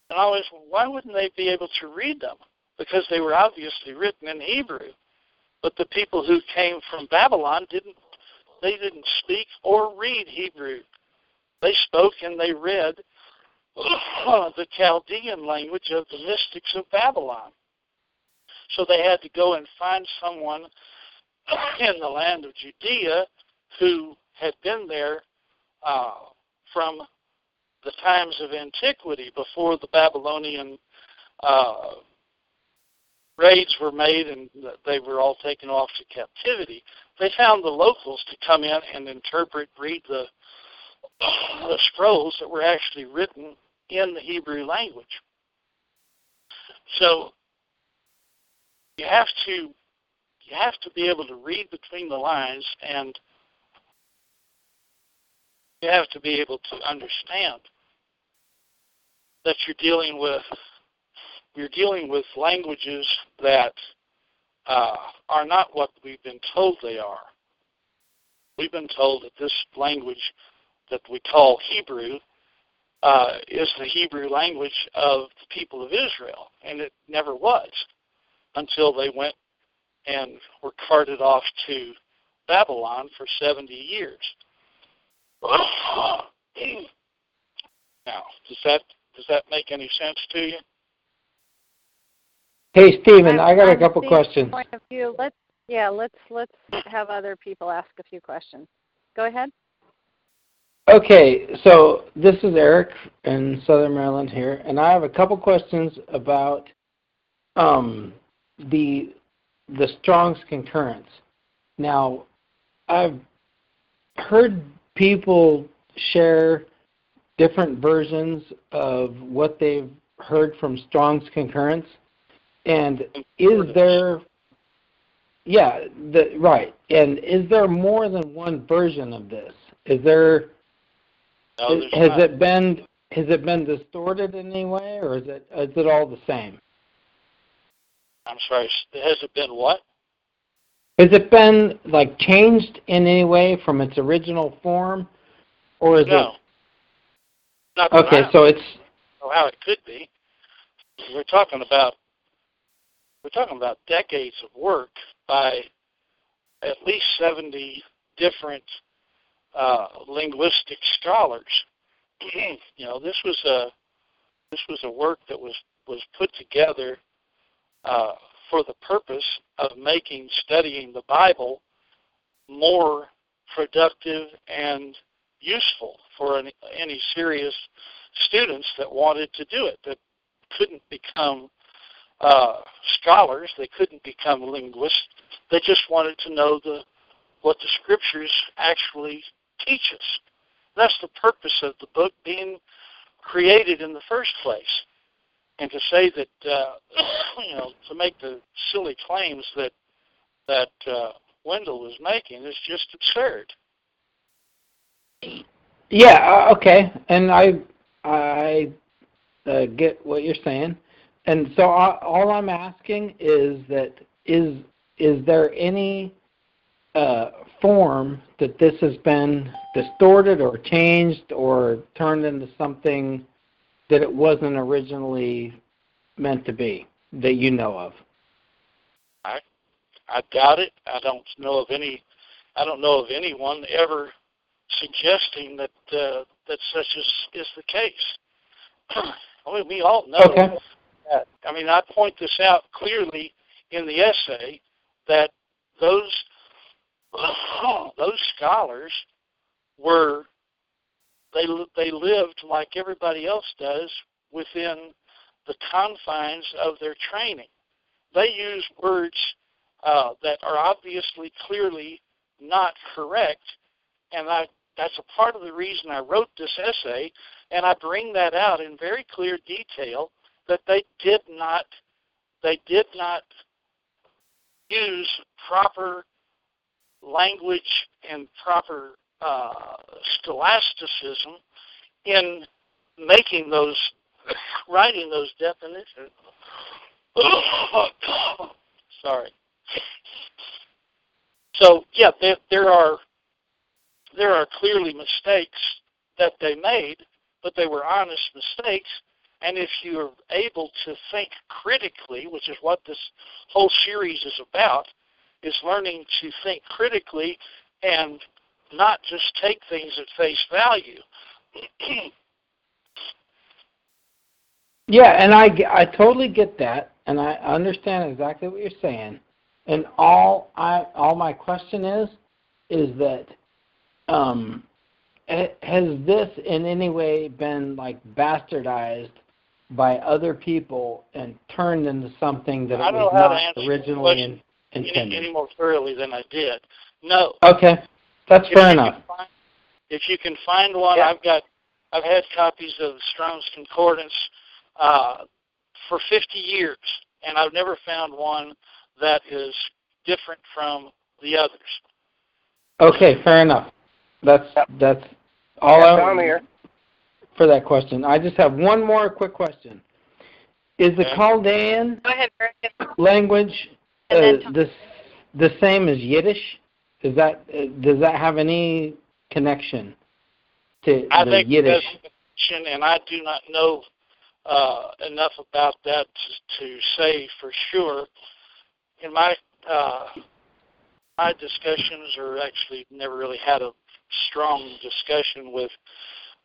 And I was, why wouldn't they be able to read them? Because they were obviously written in Hebrew. But the people who came from Babylon didn't they didn't speak or read Hebrew. They spoke and they read the Chaldean language of the mystics of Babylon. So they had to go and find someone in the land of Judea who had been there uh, from the times of antiquity before the Babylonian uh, raids were made and they were all taken off to captivity. They found the locals to come in and interpret, read the, the scrolls that were actually written in the Hebrew language. So you have to you have to be able to read between the lines and you have to be able to understand that you're dealing with you're dealing with languages that uh, are not what we've been told they are. We've been told that this language that we call Hebrew uh, is the Hebrew language of the people of Israel, and it never was until they went and were carted off to Babylon for 70 years. now, does that does that make any sense to you? Hey, Stephen, I got a couple questions. Point of view. Let's yeah, let's let's have other people ask a few questions. Go ahead. Okay, so this is Eric in Southern Maryland here, and I have a couple questions about um, the the Strong's concurrence. Now, I've heard people share different versions of what they've heard from Strong's concurrence, and is there yeah, the, right. And is there more than one version of this? Is there Oh, no, has not. it been has it been distorted in any way, or is it is it all the same? I'm sorry. Has it been what? Has it been like changed in any way from its original form, or is no. it? Not okay, so it's. Or how it could be. We're talking about we're talking about decades of work by at least 70 different uh, linguistic scholars. you know, this was a this was a work that was was put together uh, for the purpose of making studying the Bible more productive and useful for any, any serious students that wanted to do it that couldn't become uh, scholars they couldn't become linguists they just wanted to know the what the scriptures actually teach us. That's the purpose of the book being created in the first place. And to say that, uh, you know, to make the silly claims that that uh, Wendell was making is just absurd. Yeah. Uh, okay. And I I uh, get what you're saying. And so I, all I'm asking is that is is there any uh, form that this has been distorted or changed or turned into something that it wasn't originally meant to be that you know of? I I doubt it. I don't know of any. I don't know of anyone ever suggesting that uh, that such is is the case. I mean, we all know okay. that. I mean, I point this out clearly in the essay that those those scholars were they they lived like everybody else does within the confines of their training. They use words uh, that are obviously clearly not correct, and I that's a part of the reason I wrote this essay, and I bring that out in very clear detail that they did not they did not use proper language and proper uh, scholasticism in making those, writing those definitions. Sorry. So yeah, there, there are there are clearly mistakes that they made, but they were honest mistakes. And if you're able to think critically, which is what this whole series is about, is learning to think critically and not just take things at face value. yeah, and I, I totally get that, and I understand exactly what you're saying. And all I all my question is is that um, has this in any way been like bastardized by other people and turned into something that it was not originally? Any, any more thoroughly than I did. No. Okay, that's if fair enough. Find, if you can find one, yeah. I've got I've had copies of Strong's Concordance uh, for 50 years, and I've never found one that is different from the others. Okay, fair enough. That's that's all yeah, I I'm here. for that question. I just have one more quick question. Is the Okay. Chaldean Go ahead, Eric. language uh, And then- the the same as Yiddish? Is that uh, does that have any connection to I the think Yiddish? connection, and I do not know uh, enough about that to, to say for sure. In my uh, my discussions, or actually never really had a strong discussion with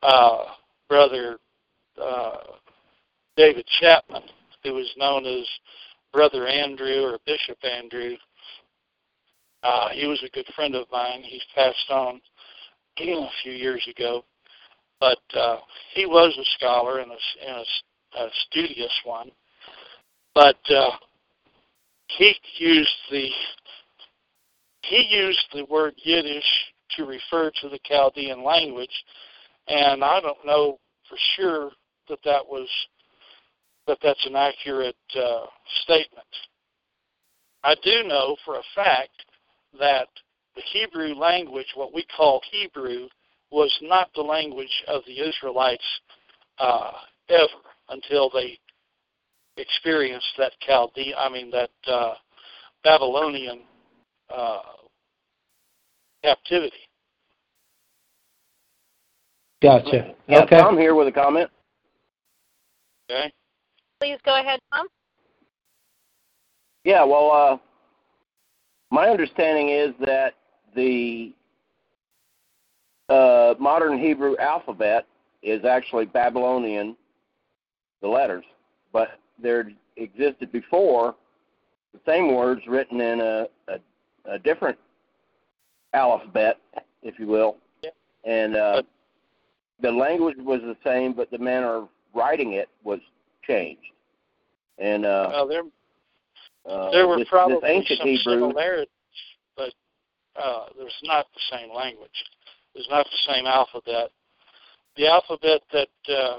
uh, brother uh, David Chapman, who was known as Brother Andrew or Bishop Andrew. Uh, he was a good friend of mine. He's passed on a few years ago, but uh, he was a scholar and a, and a, a studious one. But uh, he used the he used the word Yiddish to refer to the Chaldean language, and I don't know for sure that that was that that's an accurate uh, statement. I do know for a fact that the Hebrew language, what we call Hebrew, was not the language of the Israelites uh, ever until they experienced that Chaldean, I mean that uh, Babylonian uh, captivity. Gotcha. Yeah, okay. Tom here with a comment. Okay. Please go ahead, Tom. Yeah, well, uh, my understanding is that the uh, modern Hebrew alphabet is actually Babylonian, the letters, but there existed before the same words written in a, a, a different alphabet, if you will, Yeah. and uh, the language was the same, but the manner of writing it was changed. And uh, Well, there uh, were this, probably this ancient some Hebrew, similarities, but uh, there's not the same language. There's not the same alphabet. The alphabet that uh,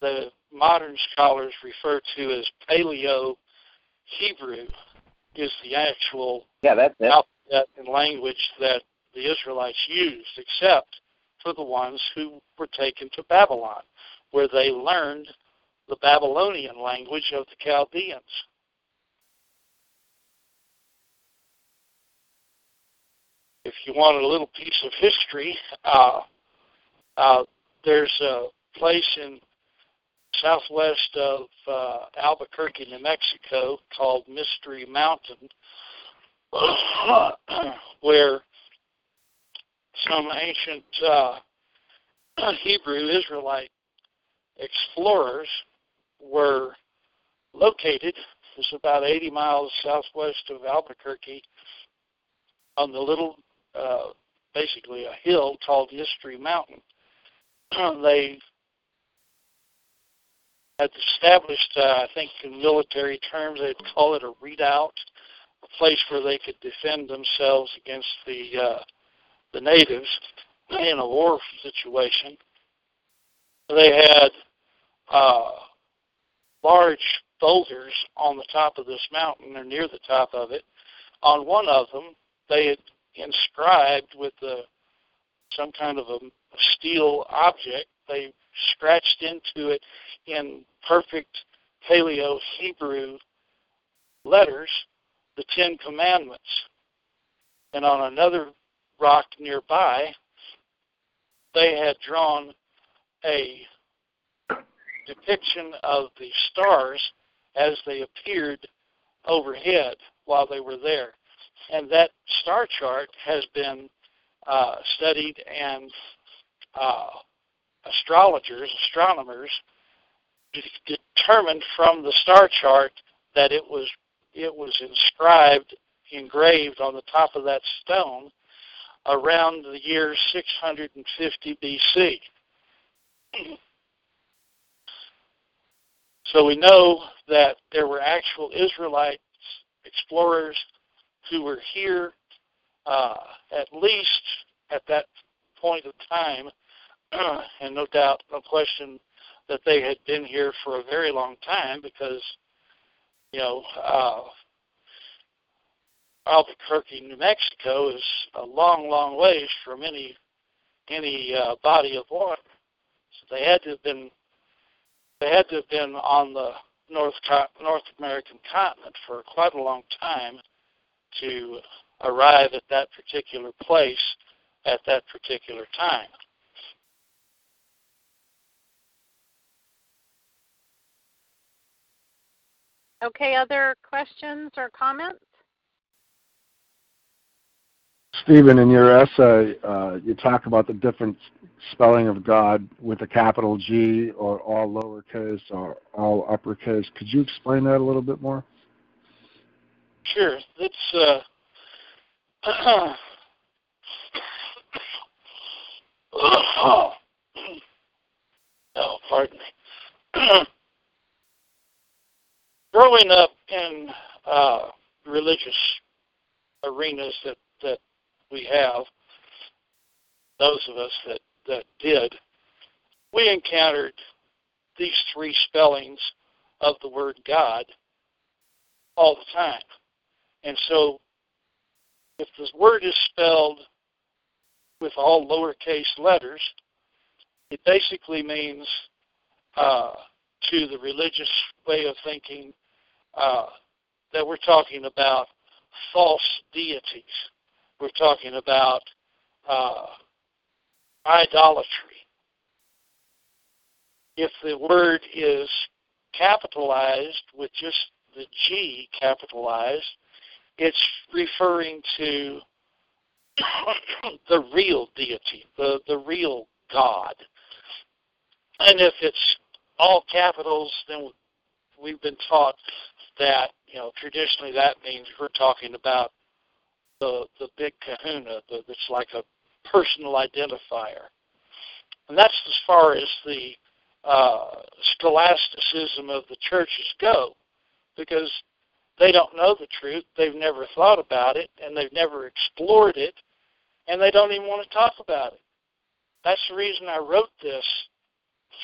the modern scholars refer to as Paleo Hebrew is the actual yeah, that's it. alphabet and language that the Israelites used, except for the ones who were taken to Babylon, where they learned the Babylonian language of the Chaldeans. If you wanted a little piece of history, uh, uh, there's a place in southwest of uh, Albuquerque, New Mexico, called Mystery Mountain, where some ancient uh, Hebrew Israelite explorers were located. It's about 80 miles southwest of Albuquerque on the little, uh, basically a hill called Mystery Mountain. they had established, uh, I think in military terms, they'd call it a redoubt, a place where they could defend themselves against the uh, the natives in a war situation. They had uh, large boulders on the top of this mountain or near the top of it. On one of them, they had inscribed with a, some kind of a steel object. They scratched into it in perfect Paleo Hebrew letters the Ten Commandments. And on another rock nearby, they had drawn a depiction of the stars as they appeared overhead while they were there. And that star chart has been uh, studied, and uh, astrologers, astronomers, de- determined from the star chart that it was it was inscribed, engraved on the top of that stone around the year 650 BC. So we know that there were actual Israelites, explorers, who were here uh, at least at that point of time, and no doubt, no question that they had been here for a very long time because, you know, uh, Albuquerque, New Mexico is a long, long ways from any any uh, body of water. So they had to have been they had to have been on the North North American continent for quite a long time to arrive at that particular place at that particular time. Okay, other questions or comments? Stephen, in your essay, uh, you talk about the different spelling of God with a capital G or all lowercase or all uppercase. Could you explain that a little bit more? Sure. It's uh, oh, pardon me. Growing up in uh, religious arenas that that we have, those of us that that did, we encountered these three spellings of the word God all the time. And so if the word is spelled with all lowercase letters, it basically means uh, to the religious way of thinking uh, that we're talking about false deities. We're talking about uh, idolatry. If the word is capitalized with just the G capitalized, it's referring to the real deity, the, the real God. And if it's all capitals, then we've been taught that, you know, traditionally that means we're talking about the the big kahuna, that's like a personal identifier. And that's as far as the uh, scholasticism of the churches go, because they don't know the truth. They've never thought about it, and they've never explored it, and they don't even want to talk about it. That's the reason I wrote this.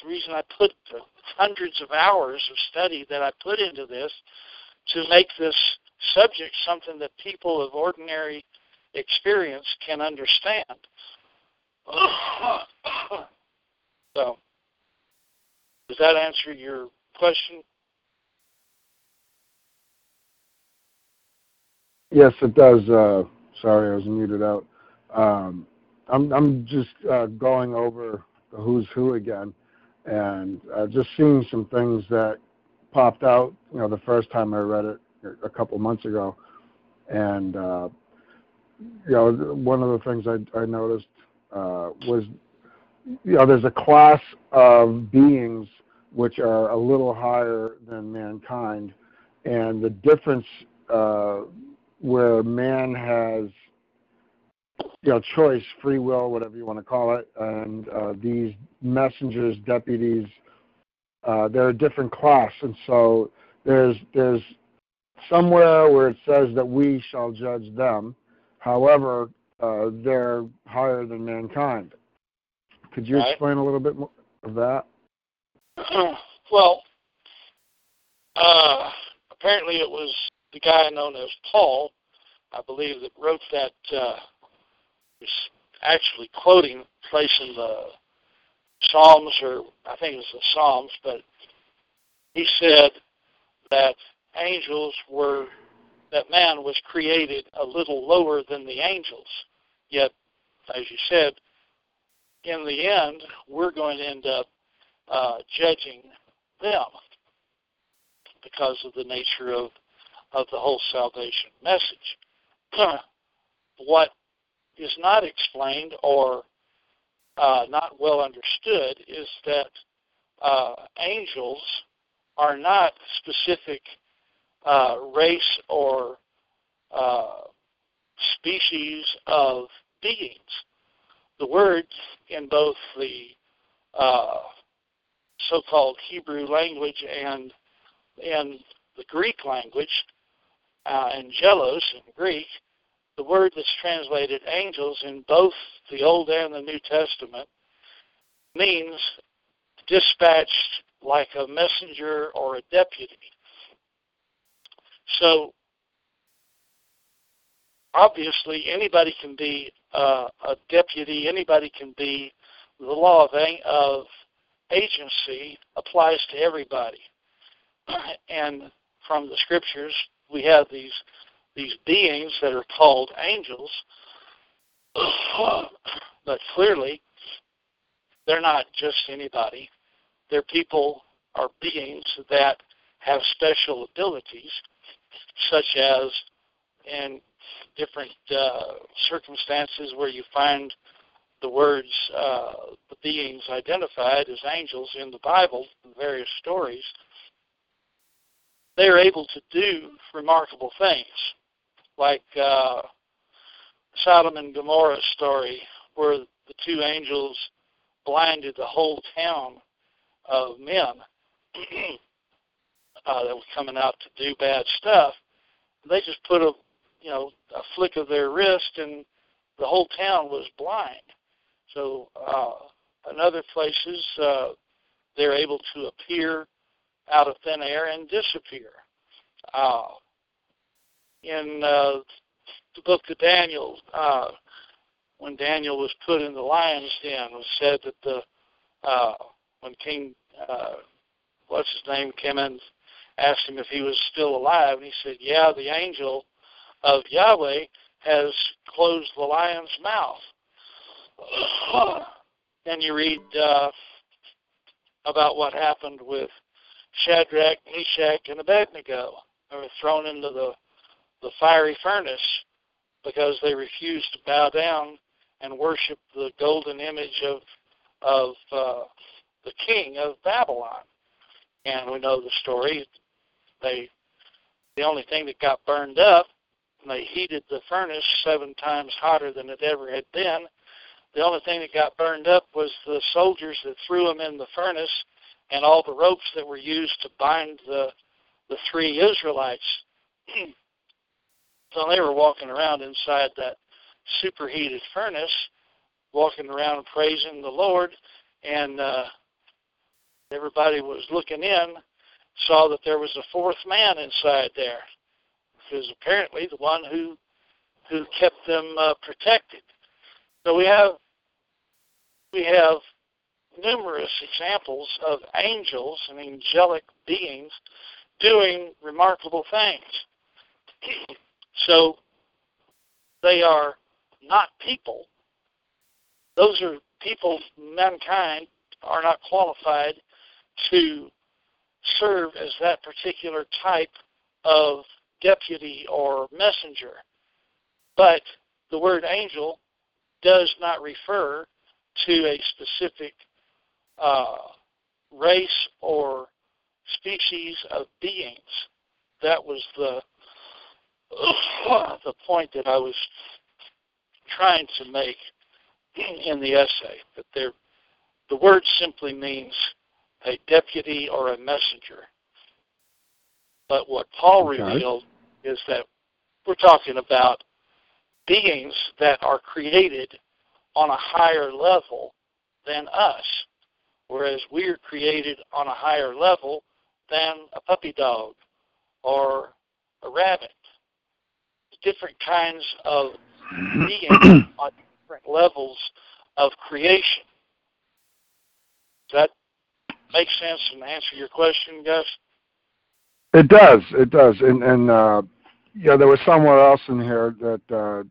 The reason I put the hundreds of hours of study that I put into this to make this subject something that people of ordinary experience can understand. so, does that answer your question? Yes, it does. Uh, sorry, I was muted out. Um, I'm I'm just uh, going over the who's who again, and uh, just seeing some things that popped out. You know, the first time I read it a couple months ago, and uh, you know, one of the things I, I noticed uh, was, you know, there's a class of beings which are a little higher than mankind, and the difference uh, where man has you know choice free will whatever you want to call it and uh, these messengers deputies uh, they're a different class. And so there's there's somewhere where it says that we shall judge them however uh, they're higher than mankind could you right. explain a little bit more of that well uh, apparently it was the guy known as Paul, I believe, that wrote that, uh, actually quoting place in the Psalms, or I think it was the Psalms, but he said that angels were, that man was created a little lower than the angels. Yet, as you said, in the end, we're going to end up uh, judging them because of the nature of of the whole salvation message. what is not explained or uh, not well understood is that uh, angels are not specific uh, race or uh, species of beings. The words in both the uh, so-called Hebrew language and in the Greek language, uh, angelos in Greek, the word that's translated angels in both the Old and the New Testament means dispatched like a messenger or a deputy. So obviously anybody can be uh, a deputy, anybody can be the law of, of agency applies to everybody. And from the scriptures, we have these these beings that are called angels, but clearly they're not just anybody. They're people or beings that have special abilities, such as in different uh, circumstances where you find the words, uh, the beings identified as angels in the Bible, in various stories, they are able to do remarkable things, like uh, Sodom and Gomorrah story, where the two angels blinded the whole town of men uh, that were coming out to do bad stuff. They just put a, you know, a flick of their wrist, and the whole town was blind. So, uh, in other places, uh, they're able to appear out of thin air and disappear. Uh, in uh, the book of Daniel, uh, when Daniel was put in the lion's den, was said that the uh, when King uh, what's his name came in, asked him if he was still alive, and he said, "Yeah, the angel of Yahweh has closed the lion's mouth." and you read uh, about what happened with Shadrach, Meshach, and Abednego. They were thrown into the the fiery furnace because they refused to bow down and worship the golden image of of uh, the king of Babylon. And we know the story. They the only thing that got burned up, and they heated the furnace seven times hotter than it ever had been, the only thing that got burned up was the soldiers that threw them in the furnace and all the ropes that were used to bind the the three Israelites. so they were walking around inside that superheated furnace, walking around praising the Lord, and uh, everybody was looking in, saw that there was a fourth man inside there, who's apparently the one who who kept them uh, protected. So we have we have numerous examples of angels and angelic beings doing remarkable things. so they are not people. Those are people, mankind are not qualified to serve as that particular type of deputy or messenger. But the word angel does not refer to a specific uh, race or species of beings. That was the the point that I was trying to make in the essay. That there, the word simply means a deputy or a messenger. But what Paul okay. revealed is that we're talking about beings that are created on a higher level than us, whereas we're created on a higher level than a puppy dog or a rabbit. Different kinds of beings on different levels of creation. That make sense and answer your question, Gus? It does. It does. And and uh, yeah, there was somewhere else in here that uh,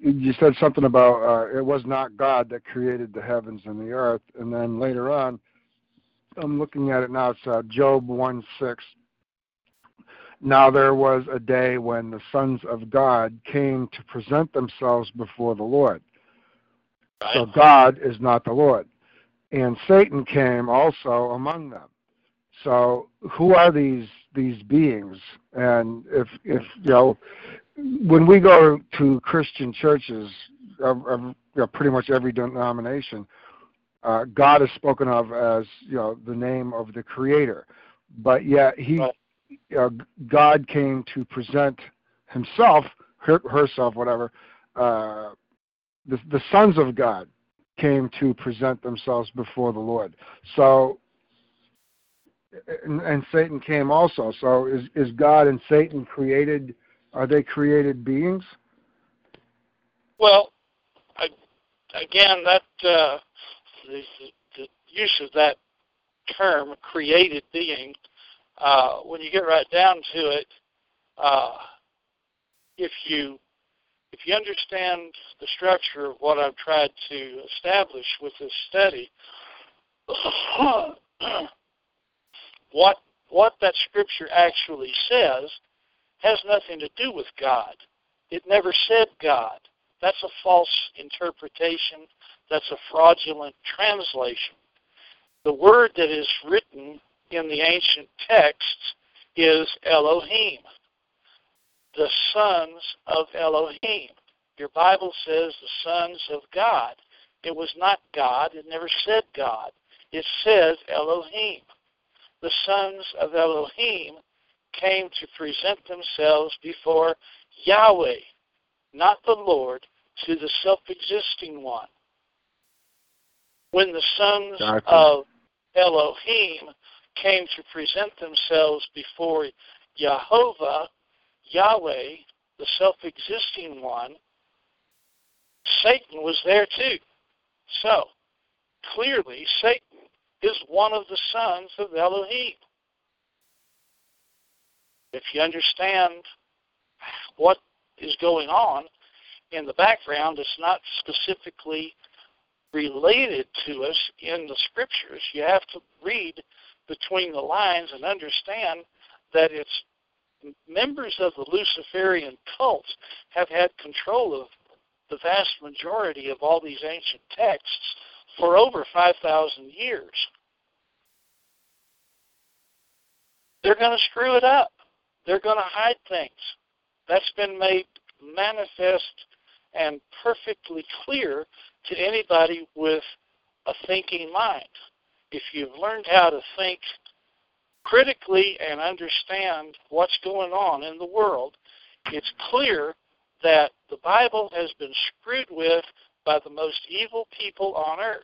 you said something about uh, it was not God that created the heavens and the earth, and then later on, I'm looking at it now. It's uh, Job one six. Now there was a day when the sons of God came to present themselves before the Lord. Right. So God is not the Lord, and Satan came also among them. So who are these these beings. And if if you know, when we go to Christian churches, of, of you know, pretty much every denomination, uh, God is spoken of as you know the name of the Creator, but yet He, uh, God came to present Himself, her, herself, whatever. Uh, the, the sons of God came to present themselves before the Lord. So, and, and Satan came also. So, is is God and Satan created? Are they created beings? Well, I, again, that uh, the, the use of that term, created being, uh, when you get right down to it, uh, if you if you understand the structure of what I've tried to establish with this study, what what that scripture actually says has nothing to do with God. It never said God. That's a false interpretation. That's a fraudulent translation. The word that is written in the ancient texts is Elohim the sons of Elohim. Your Bible says the sons of God. It was not God. It never said God. It says Elohim. The sons of Elohim came to present themselves before Yahweh, not the Lord, to the self existing one. When the sons gotcha. of Elohim came to present themselves before Jehovah, Yahweh, the self existing one, Satan was there too. So, clearly, Satan is one of the sons of Elohim. If you understand what is going on in the background, it's not specifically related to us in the scriptures. You have to read between the lines and understand that it's members of the Luciferian cult have had control of the vast majority of all these ancient texts for over 5,000 years. They're going to screw it up. They're going to hide things. That's been made manifest and perfectly clear to anybody with a thinking mind. If you've learned how to think critically and understand what's going on in the world, it's clear that the Bible has been screwed with by the most evil people on earth.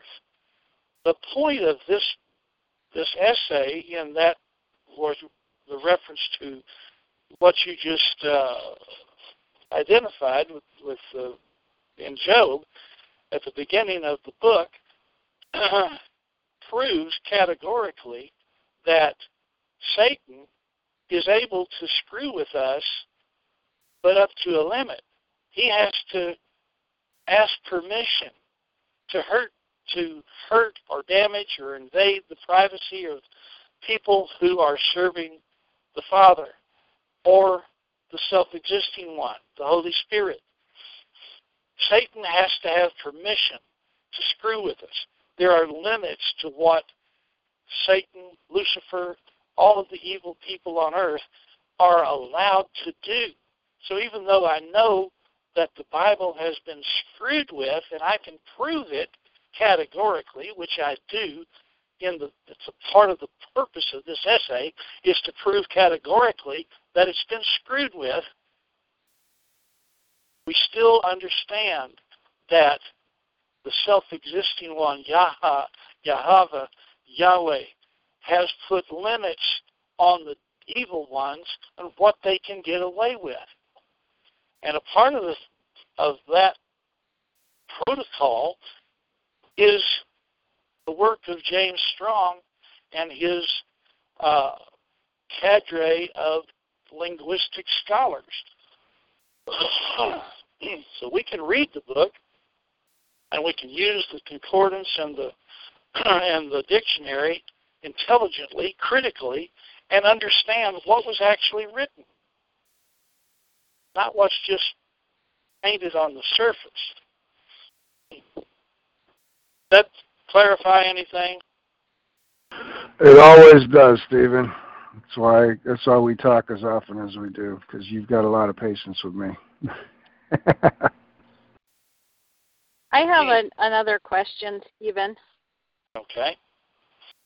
The point of this this essay in that was the reference to what you just uh, identified with, with uh, in Job at the beginning of the book proves categorically that Satan is able to screw with us, but up to a limit. He has to ask permission to hurt to hurt or damage or invade the privacy of people who are serving the Father or the self existing one, the Holy Spirit. Satan has to have permission to screw with us. There are limits to what Satan, Lucifer, all of the evil people on earth are allowed to do. So even though I know that the Bible has been screwed with, and I can prove it categorically, which I do, in the it's a part of the purpose of this essay is to prove categorically that it's been screwed with. We still understand that the self-existing one, Yah, Yahweh, Yahweh, has put limits on the evil ones and what they can get away with. And a part of, of that protocol is the work of James Strong and his uh, cadre of linguistic scholars. so we can read the book and we can use the concordance and the and the dictionary intelligently, critically, and understand what was actually written, not what's just painted on the surface. That clarify anything? It always does, Stephen. That's why that's why we talk as often as we do because you've got a lot of patience with me. I have an, another question, Stephen. Okay.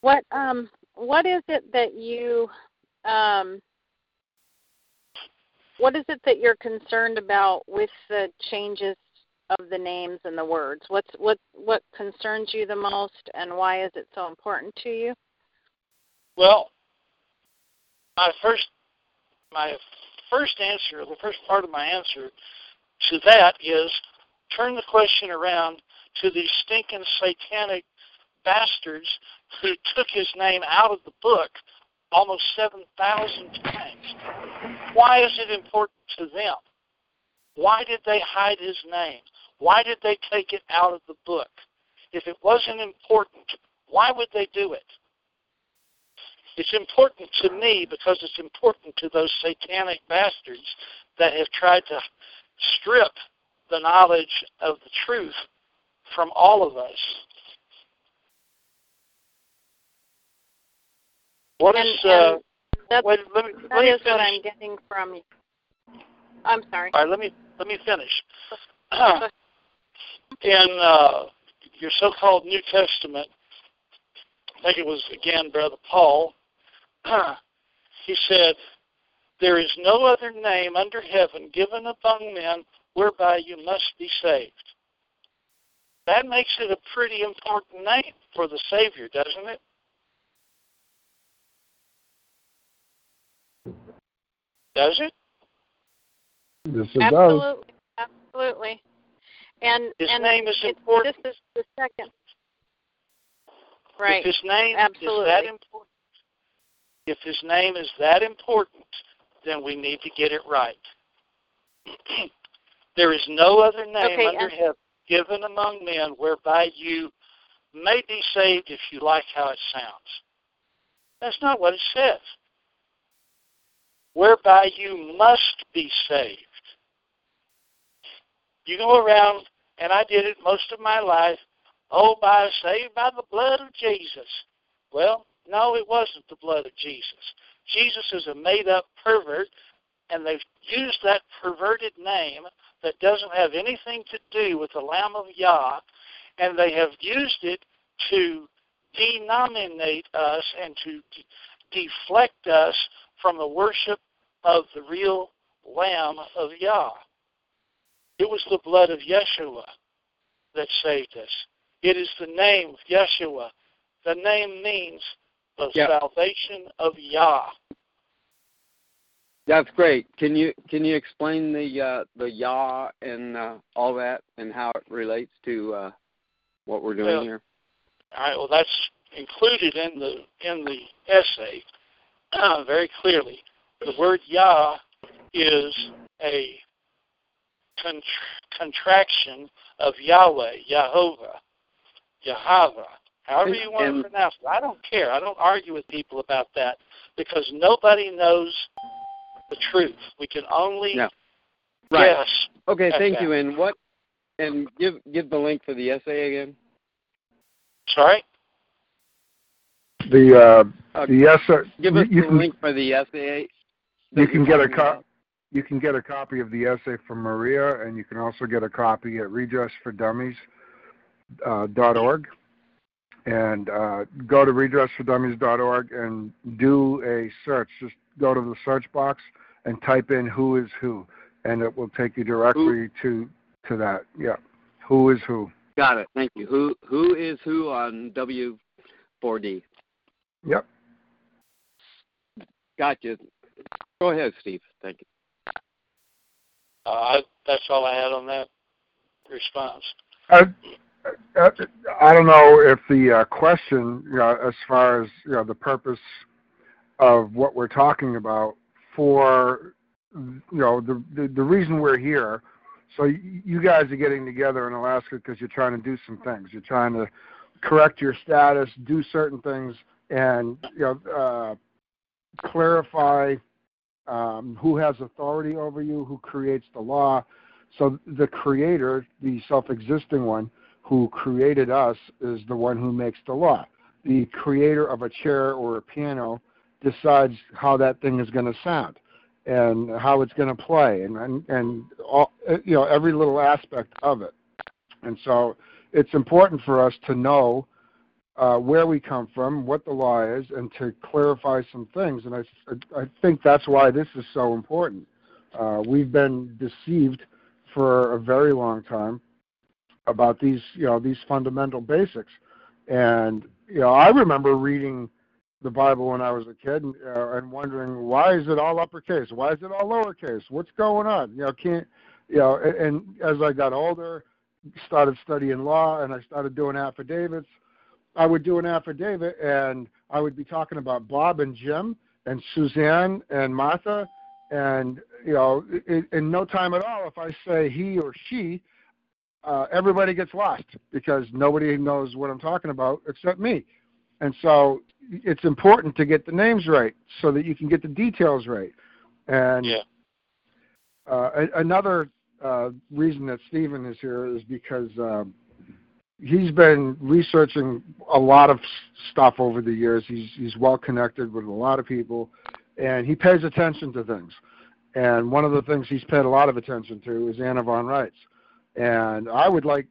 What um what is it that you um what is it that you're concerned about with the changes of the names and the words? What's what what concerns you the most and why is it so important to you? Well, my first my first answer, the first part of my answer to that is turn the question around to these stinking satanic bastards who took his name out of the book almost 7,000 times. Why is it important to them? Why did they hide his name? Why did they take it out of the book? If it wasn't important, why would they do it? It's important to me because it's important to those satanic bastards that have tried to strip the knowledge of the truth from all of us. What and, is uh, wait, let me, that let me is finish. what I'm getting from you. I'm sorry. All right, let me let me finish. In uh, your so-called New Testament, I think it was again Brother Paul. he said, "There is no other name under heaven given among men whereby you must be saved." That makes it a pretty important name for the Savior, doesn't it? Does it? Yes, it absolutely, absolutely. And his and name is important. This is the second. Right. If his name absolutely. is that important, if his name is that important, then we need to get it right. there is no other name okay, under heaven given among men whereby you may be saved if you like how it sounds. That's not what it says. Whereby you must be saved. You go around, and I did it most of my life, oh, by saved by the blood of Jesus. Well, no, it wasn't the blood of Jesus. Jesus is a made up pervert, and they've used that perverted name that doesn't have anything to do with the Lamb of Yah, and they have used it to denominate us and to de- deflect us from the worship of the real Lamb of Yah. It was the blood of Yeshua that saved us. It is the name of Yeshua. The name means the Yeah. salvation of Yah. That's great. Can you can you explain the uh, the Yah and uh, all that and how it relates to uh, what we're doing Well, here? All right. Well, that's included in the in the essay Uh, very clearly. The word Yah is a con- contraction of Yahweh, Yahovah, Yahava, however you want to pronounce it. I don't care. I don't argue with people about that because nobody knows the truth. We can only Yeah. Right. guess. Okay. Thank that. you. And what? And give give the link for the essay again. Sorry. The uh, Uh, the. Give us you the link for the essay. you can get a copy. you can get a copy of the essay from Maria, and you can also get a copy at redressfordummies uh, dot org. And uh, go to redressfordummies.org and do a search. Just go to the search box and type in "who is who," and it will take you directly to to that. Yeah, who is who. Got it. Thank you. Who who is who on W4D? Yep. Gotcha. Go ahead, Steve. Thank you. Uh, I, that's all I had on that response. I, I, I don't know if the uh, question, you know, as far as you know, the purpose of what we're talking about for, you know, the the, the reason we're here. So you, you guys are getting together in Alaska because you're trying to do some things. You're trying to correct your status, do certain things, and you know, uh, clarify um, who has authority over you, who creates the law. So the creator, the self-existing one who created us, is the one who makes the law. The creator of a chair or a piano decides how that thing is going to sound and how it's going to play and and, and all, you know every little aspect of it. And so it's important for us to know uh, where we come from, what the law is, and to clarify some things. And I, I think that's why this is so important. Uh, we've been deceived for a very long time about these, you know, these fundamental basics. And you know, I remember reading the Bible when I was a kid and, uh, and wondering why is it all uppercase? Why is it all lowercase? What's going on? You know, can't you know? And, and as I got older, started studying law and I started doing affidavits. I would do an affidavit and I would be talking about Bob and Jim and Suzanne and Martha and you know in, in no time at all if I say he or she uh, everybody gets lost because nobody knows what I'm talking about except me. And so it's important to get the names right so that you can get the details right. And yeah. uh, another uh, reason that Stephen is here is because uh, he's been researching a lot of stuff over the years. He's he's well connected with a lot of people, and he pays attention to things. And one of the things he's paid a lot of attention to is Anna von Reitz. And I would like,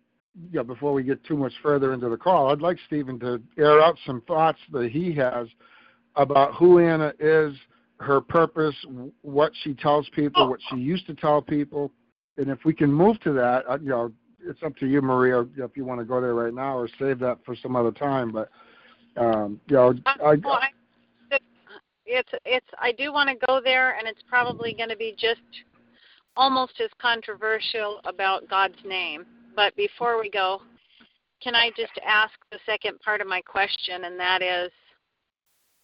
you know, before we get too much further into the call, I'd like Stephen to air out some thoughts that he has about who Anna is, her purpose, what she tells people, what she used to tell people, and if we can move to that, uh, you know, it's up to you, Maria, if you want to go there right now or save that for some other time. But um, you know, I, well, I, it's it's I do want to go there, and it's probably going to be just almost as controversial about God's name. But before we go, can I just ask the second part of my question, and that is,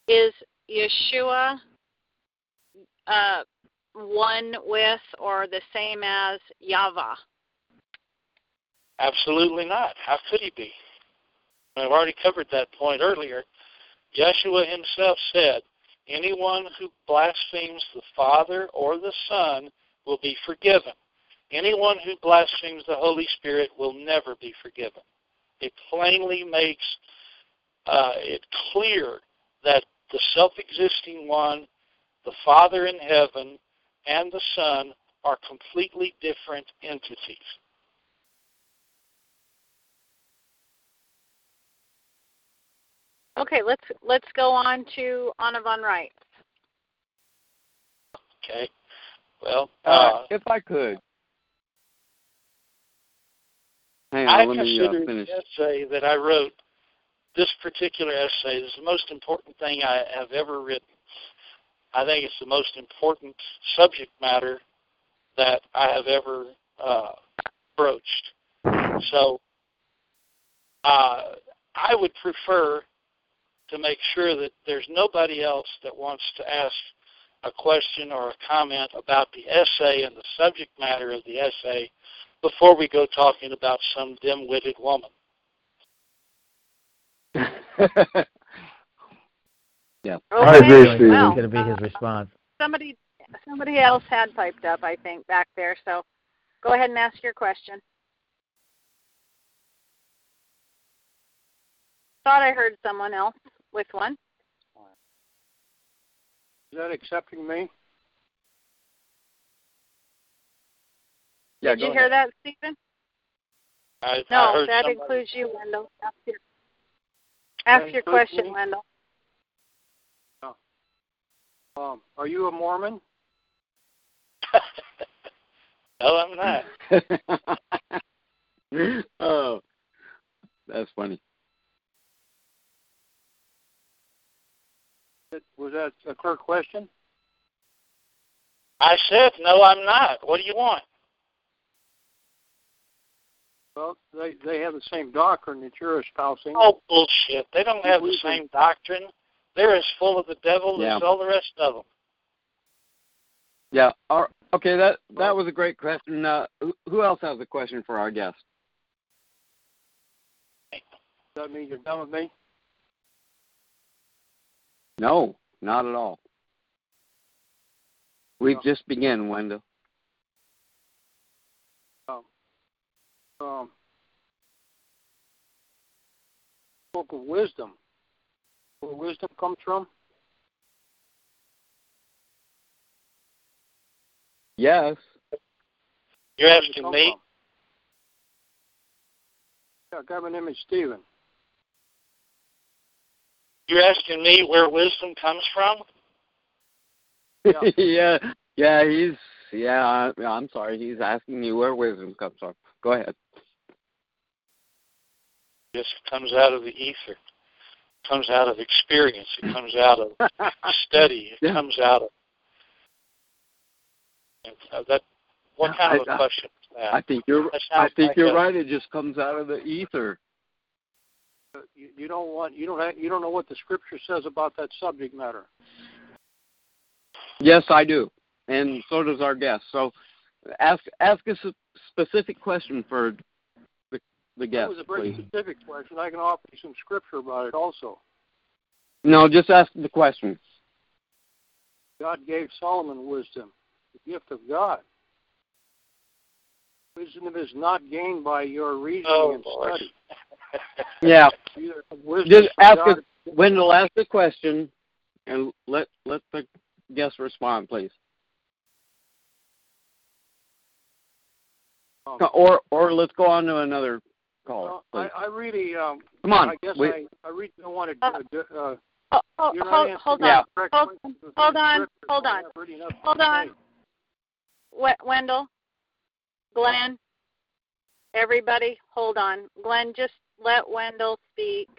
is Yeshua uh, one with or the same as Yahweh? Absolutely not. How could he be? I've already covered that point earlier. Yeshua himself said, Anyone who blasphemes the Father or the Son will be forgiven. Anyone who blasphemes the Holy Spirit will never be forgiven. It plainly makes uh, it clear that the self existing one, the Father in heaven, and the Son are completely different entities. Okay, let's let's go on to Anna von Reitz. Okay. Well, uh, uh, if I could, hang on, I let me consider uh, finish. the essay that I wrote. This particular essay is the most important thing I have ever written. I think it's the most important subject matter that I have ever uh, broached. So uh, I would prefer to make sure that there's nobody else that wants to ask a question or a comment about the essay and the subject matter of the essay before we go talking about some dim-witted woman. yeah. Okay. I agree, Steve. Well, going to be his uh, response. Somebody somebody else had piped up, I think, back there. So go ahead and ask your question. Thought I heard someone else with one. Is that accepting me? Yeah, Did go you ahead. hear that, Stephen? I, I No, heard that somebody- includes you, Wendell. Ask your, ask your question, me? Wendell. Um, are you a Mormon? no, I'm not. oh, that's funny. Was that a clear question? I said, no, I'm not. What do you want? Well, they they have the same doctrine that you're espousing. Oh, bullshit. They don't have the same doctrine. They're as full of the devil Yeah. as all the rest of them. Yeah. All right. Okay. That that was a great question. Uh, who- who else has a question for our guest? Does that mean you're done with me? No, not at all. We've just begun, Wendell. Um, um, book of wisdom. Where wisdom comes from? Yes. You're asking me? From? Yeah, guy by Stephen. You're asking me where wisdom comes from? Yeah. yeah, yeah, he's yeah. I'm sorry. He's asking you where wisdom comes from. Go ahead. It just comes out of the ether. It comes out of experience. It comes out of study. It Yeah. comes out of uh, that. What kind of a I- I- question is that? I think you're. I think you're right. It just comes out of the ether. You, you don't want you don't have, you don't know what the scripture says about that subject matter. Yes, I do, and so does our guest. So, ask ask us a specific question for the the guest. That was a very please. specific question. I can offer you some scripture about it also. No, just ask the question. God gave Solomon wisdom, the gift of God. Wisdom is not gained by your reasoning Oh, and Lord. study. Yeah, just ask God us Wendell. Ask the question, and let let the guest respond, please. Um, Or or let's go on to another caller. well, please. I, I really, um, Come on, I guess we- I, I really don't want to. Uh, do- uh, Oh, oh, you're hold, hold on. correct Hold, questions with hold on. Hold on. have Hold on. Wendell, Glenn, everybody, hold on. Glenn, just let Wendell speak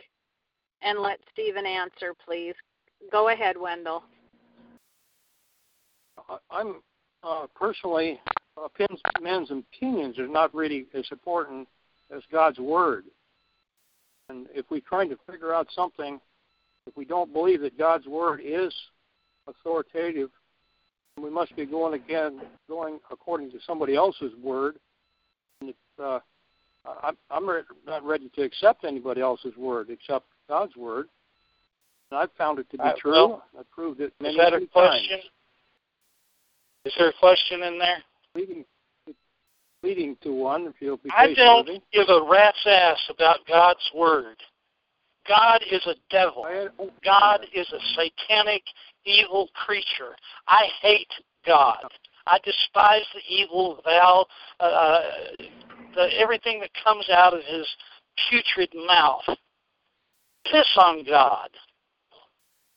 and let Stephen answer, please. Go ahead, Wendell. I'm uh, personally, opinions, men's opinions are not really as important as God's word. And if we're trying to figure out something, if we don't believe that God's word is authoritative, we must be going again, going according to somebody else's word. And if, uh, I, I'm re- not ready to accept anybody else's word except God's word. And I've found it to be Uh, true. well, I've proved it many Is that a many times. question? Is there a question in there? leading leading to one if you'll be I don't give a rat's ass about God's word. God is a devil. God is a satanic, evil creature. I hate God. I despise the evil vow, uh, the, everything that comes out of his putrid mouth. Piss on God.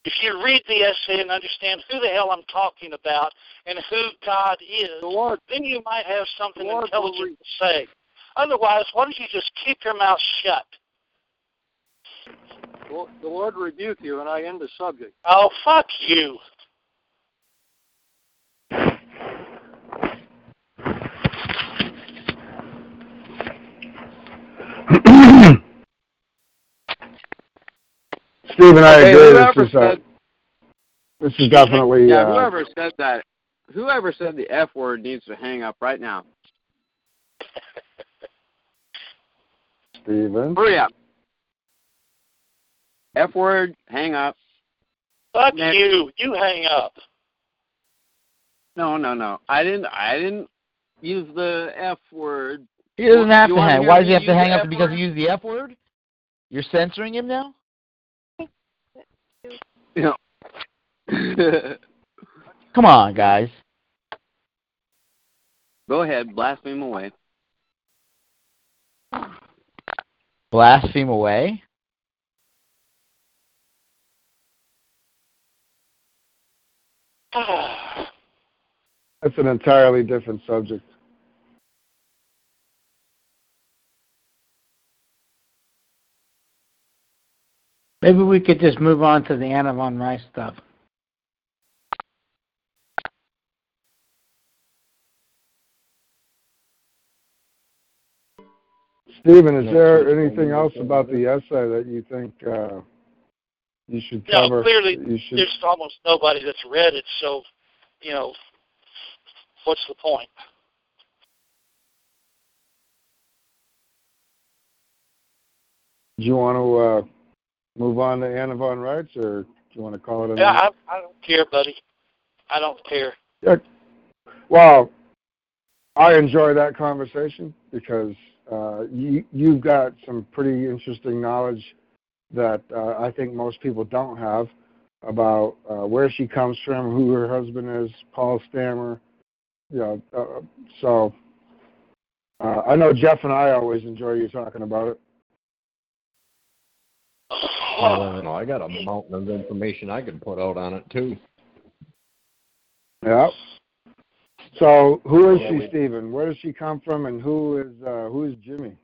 If you read the essay and understand who the hell I'm talking about and who God is, then you might have something Lord intelligent to say. Otherwise, why don't you just keep your mouth shut? Well, the Lord rebuke you, and I end the subject. Oh, fuck you. Stephen, I Okay, agree. This is, uh, said- this is definitely. yeah, uh, whoever said that, whoever said the F word needs to hang up right now. Stephen. Hurry up. F word, hang up. Fuck Next. you. You hang up. No, no, no. I didn't. I didn't use the F word. He doesn't have You to hang. Why does he have to hang up F because word? he used the F word? You're censoring him now? No. Come on, guys. Go ahead, blaspheme away. Blaspheme away? That's an entirely different subject. Maybe we could just move on to the Anna von Reitz stuff. Stephen, is there anything else about the essay that you think uh, you should No, clearly should. there's almost nobody that's read it, so, you know, what's the point? Do you want to uh, move on to Anna von Reitz, or do you want to call it a Yeah. I, I don't care, buddy. I don't care. Yeah. Well, I enjoy that conversation because uh, you you've got some pretty interesting knowledge that uh, I think most people don't have about uh, where she comes from, who her husband is, Paul Stammer, you know, uh, so uh, I know Jeff and I always enjoy you talking about it. I don't know. I got a mountain of information I could put out on it too. Yeah. So who is Yeah, she, we- Stephen? Where does she come from, and who is uh, who is Jimmy?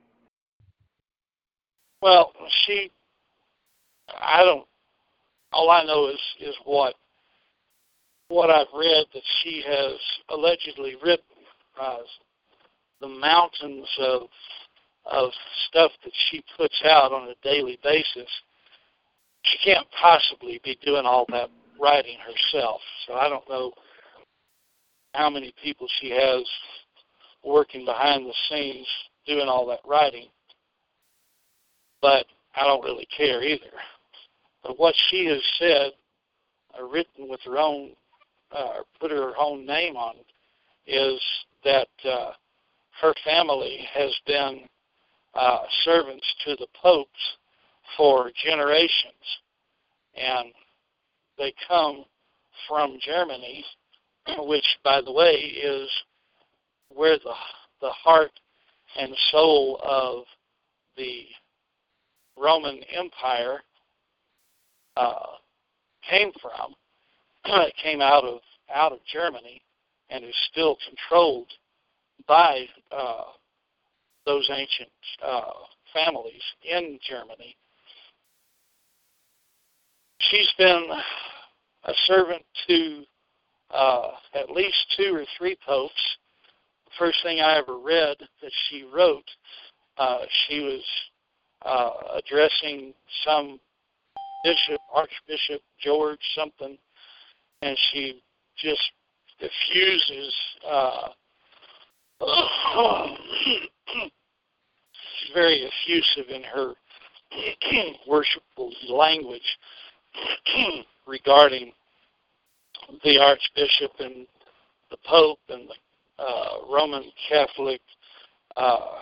Well, she, I don't. All I know is is what what I've read that she has allegedly written. Uh, the mountains of of stuff that she puts out on a daily basis. She can't possibly be doing all that writing herself. So I don't know how many people she has working behind the scenes doing all that writing but I don't really care either. But what she has said, or written with her own, uh, put her own name on, is that uh, her family has been uh, servants to the popes for generations, and they come from Germany, which, by the way, is where the the heart and soul of the Roman Empire uh, came from. came out of out of Germany and is still controlled by uh, those ancient uh, families in Germany. She's been a servant to uh, at least two or three popes. The first thing I ever read that she wrote, uh, she was uh, addressing some bishop, Archbishop George something, and she just diffuses. Uh, she's very effusive in her worshipful language regarding the Archbishop and the Pope and the uh, Roman Catholic uh,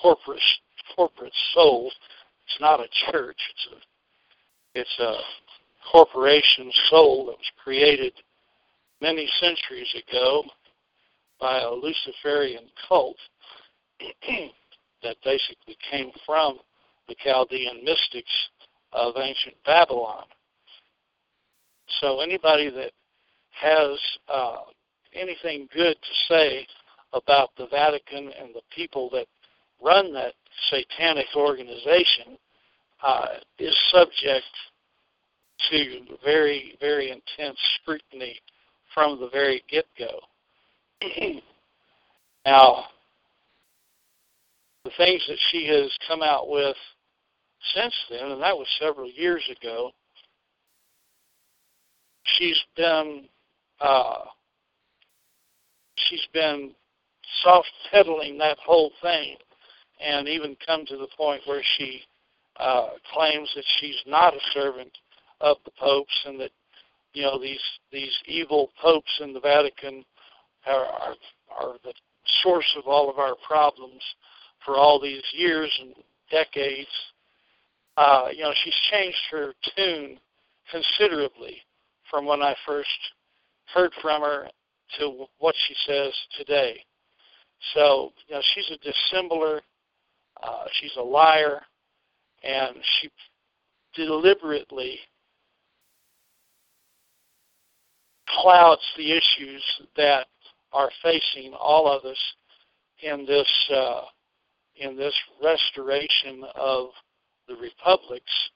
corporate corporate soul. It's not a church. It's a it's a corporation soul that was created many centuries ago by a Luciferian cult that basically came from the Chaldean mystics of ancient Babylon. So anybody that has uh, anything good to say about the Vatican and the people that run that satanic organization uh, is subject to very, very intense scrutiny from the very get-go. now, the things that she has come out with since then, and that was several years ago, she's been uh, she's been soft pedaling that whole thing and even come to the point where she uh, claims that she's not a servant of the popes and that you know these these evil popes in the Vatican are are, are the source of all of our problems for all these years and decades. Uh, you know, she's changed her tune considerably from when I first heard from her to what she says today. So, you know, she's a dissembler uh, she's a liar, and she deliberately clouds the issues that are facing all of us in this uh, in this restoration of the republics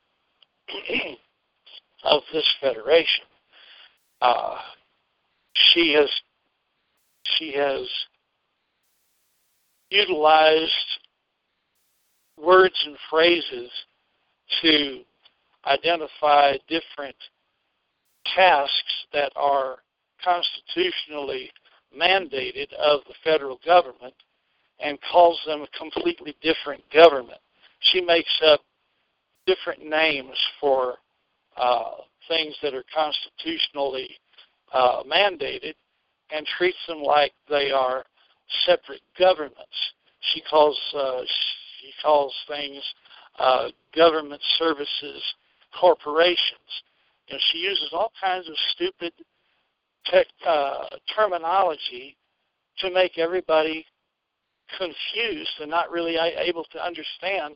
of this federation. Uh, she has she has utilized words and phrases to identify different tasks that are constitutionally mandated of the federal government and calls them a completely different government. She makes up different names for uh, things that are constitutionally uh, mandated and treats them like they are separate governments. She calls uh, he calls things uh, government services corporations. You know, she uses all kinds of stupid tech, uh, terminology to make everybody confused and not really able to understand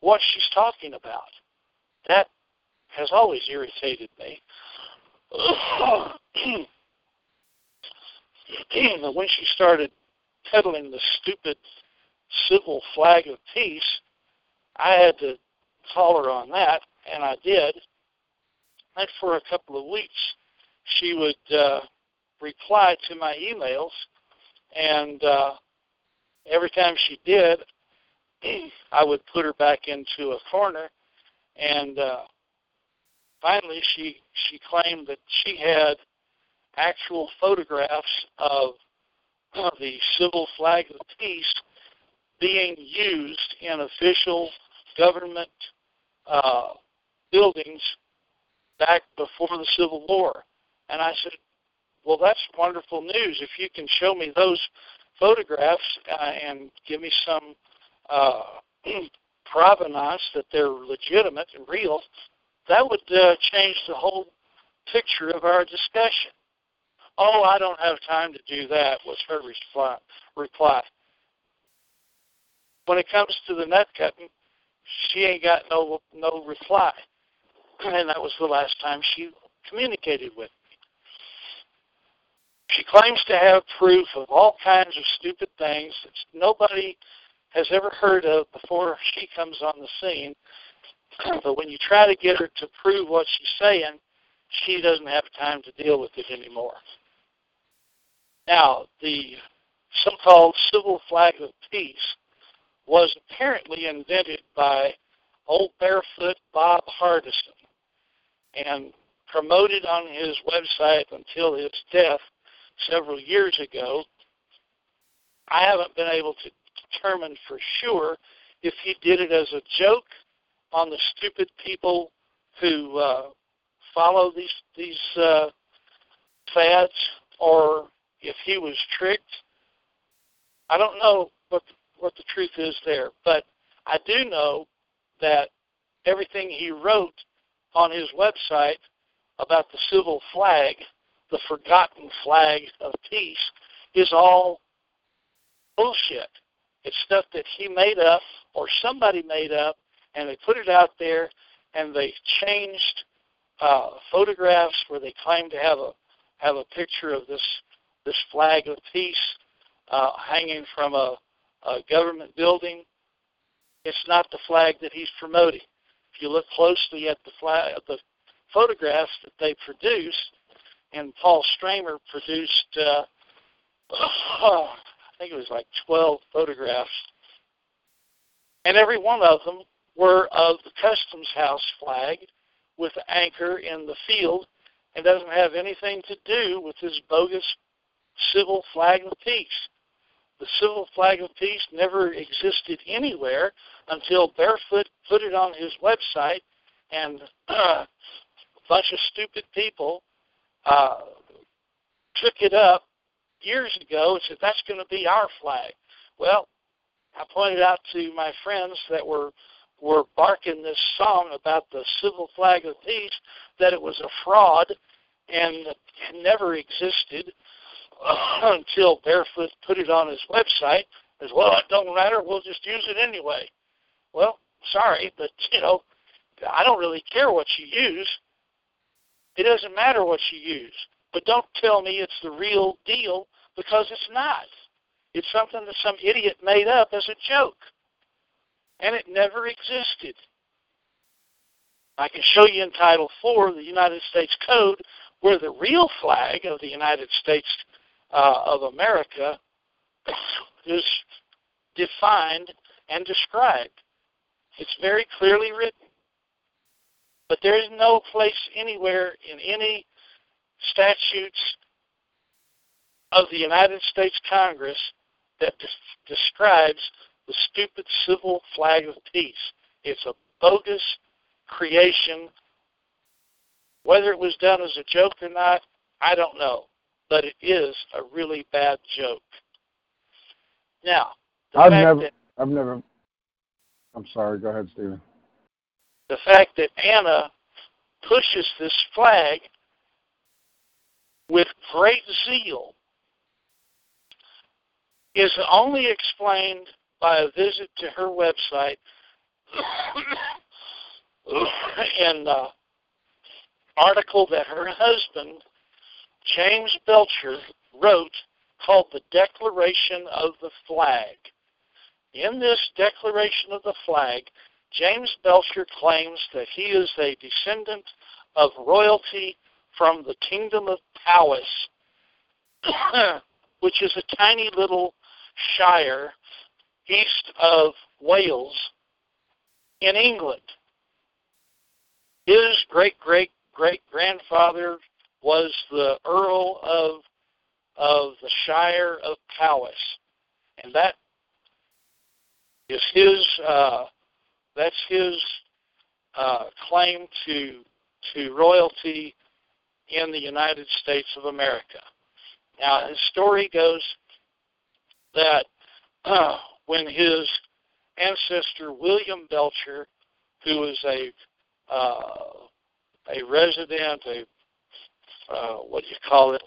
what she's talking about. That has always irritated me. when she started peddling the stupid civil flag of peace, I had to call her on that, and I did. And for a couple of weeks, she would uh, reply to my emails, and uh, every time she did, I would put her back into a corner, and uh, finally, she she claimed that she had actual photographs of the civil flag of peace being used in official government uh, buildings back before the Civil War. And I said, well, that's wonderful news. If you can show me those photographs uh, and give me some uh, provenance that they're legitimate and real, that would uh, change the whole picture of our discussion. Oh, I don't have time to do that, was her reply. reply. When it comes to the net cutting, she ain't got no no reply. And that was the last time she communicated with me. She claims to have proof of all kinds of stupid things that nobody has ever heard of before she comes on the scene. But when you try to get her to prove what she's saying, she doesn't have time to deal with it anymore. Now, the so called civil flag of peace was apparently invented by old barefoot Bob Hardison and promoted on his website until his death several years ago. I haven't been able to determine for sure if he did it as a joke on the stupid people who uh, follow these these uh, fads, or if he was tricked. I don't know what the truth is there. But I do know that everything he wrote on his website about the civil flag, the forgotten flag of peace, is all bullshit. It's stuff that he made up or somebody made up, and they put it out there, and they changed uh, photographs where they claim to have a have a picture of this this flag of peace uh, hanging from a government building, it's not the flag that he's promoting. If you look closely at the flag, the photographs that they produced, and Paul Stramer produced, uh, oh, I think it was like 12 photographs, and every one of them were of the Customs House flag with the anchor in the field and doesn't have anything to do with this bogus civil flag of peace. The civil flag of peace never existed anywhere until Barefoot put it on his website, and a bunch of stupid people uh, took it up years ago and said, that's going to be our flag. Well, I pointed out to my friends that were were barking this song about the civil flag of peace that it was a fraud and never existed until Barefoot put it on his website as well. It don't matter. We'll just use it anyway. Well, sorry, but you know, I don't really care what you use. It doesn't matter what you use. But don't tell me it's the real deal because it's not. It's something that some idiot made up as a joke. And it never existed. I can show you in Title IV the United States Code where the real flag of the United States uh, of America is defined and described. It's very clearly written. But there is no place anywhere in any statutes of the United States Congress that de- describes the stupid civil flag of peace. It's a bogus creation. Whether it was done as a joke or not, I don't know but it is a really bad joke. Now, I've never, that, I've never. I'm sorry. Go ahead, Stephen. The fact that Anna pushes this flag with great zeal is only explained by a visit to her website and uh, article that her husband, James Belcher, wrote called the Declaration of the Flag. In this Declaration of the Flag, James Belcher claims that he is a descendant of royalty from the Kingdom of Powys, which is a tiny little shire east of Wales in England. His great great great grandfather was the Earl of of the Shire of Powys, and that is his uh, that's his uh, claim to to royalty in the United States of America. Now, his story goes that uh, when his ancestor William Belcher, who was a uh, a resident, a uh, what do you call it?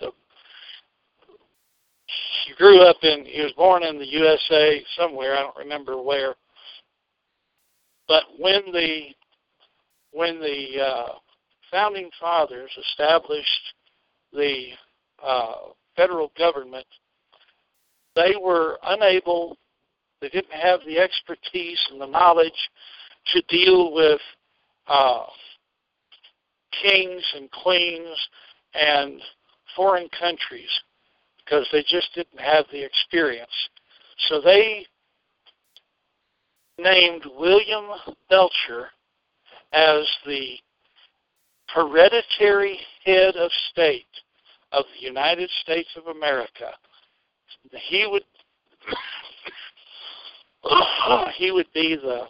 He grew up in. He was born in the USA somewhere. I don't remember where. But when the when the uh, founding fathers established the uh, federal government, they were unable. They didn't have the expertise and the knowledge to deal with uh, kings and queens and foreign countries because they just didn't have the experience. So they named William Belcher as the hereditary head of state of the United States of America. He would he would be the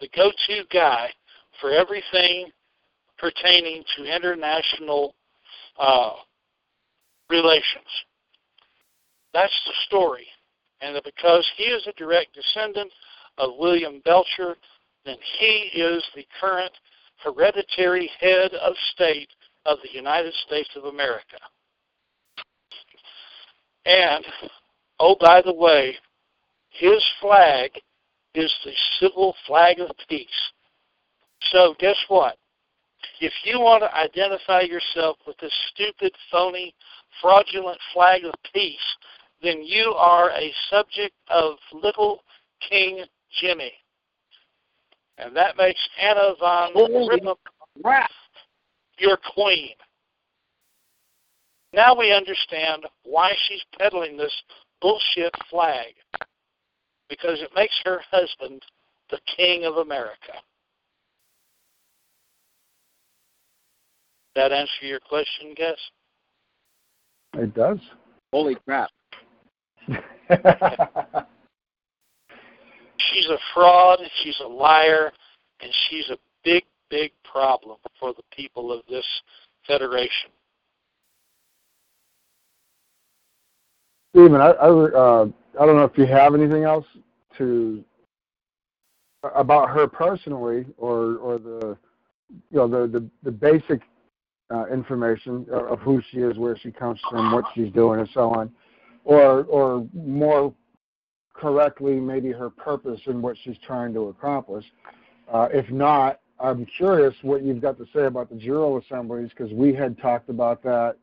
the go-to guy for everything pertaining to international uh, relations. That's the story. And because he is a direct descendant of William Belcher, then he is the current hereditary head of state of the United States of America. And, oh, by the way, his flag is the civil flag of peace. So, guess what? If you want to identify yourself with this stupid, phony, fraudulent flag of peace, then you are a subject of little King Jimmy. And that makes Anna von Ribbentrop your queen. Now we understand why she's peddling this bullshit flag. Because it makes her husband the king of America. That answer your question, guess? It does. Holy crap. she's a fraud, she's a liar, and she's a big, big problem for the people of this federation. Stephen, I I, uh, I don't know if you have anything else to about her personally, or or the you know the the, the basic uh, information of who she is, where she comes from, what she's doing, and so on, or or more correctly, maybe her purpose and what she's trying to accomplish. Uh, if not, I'm curious what you've got to say about the General Assemblies because we had talked about that.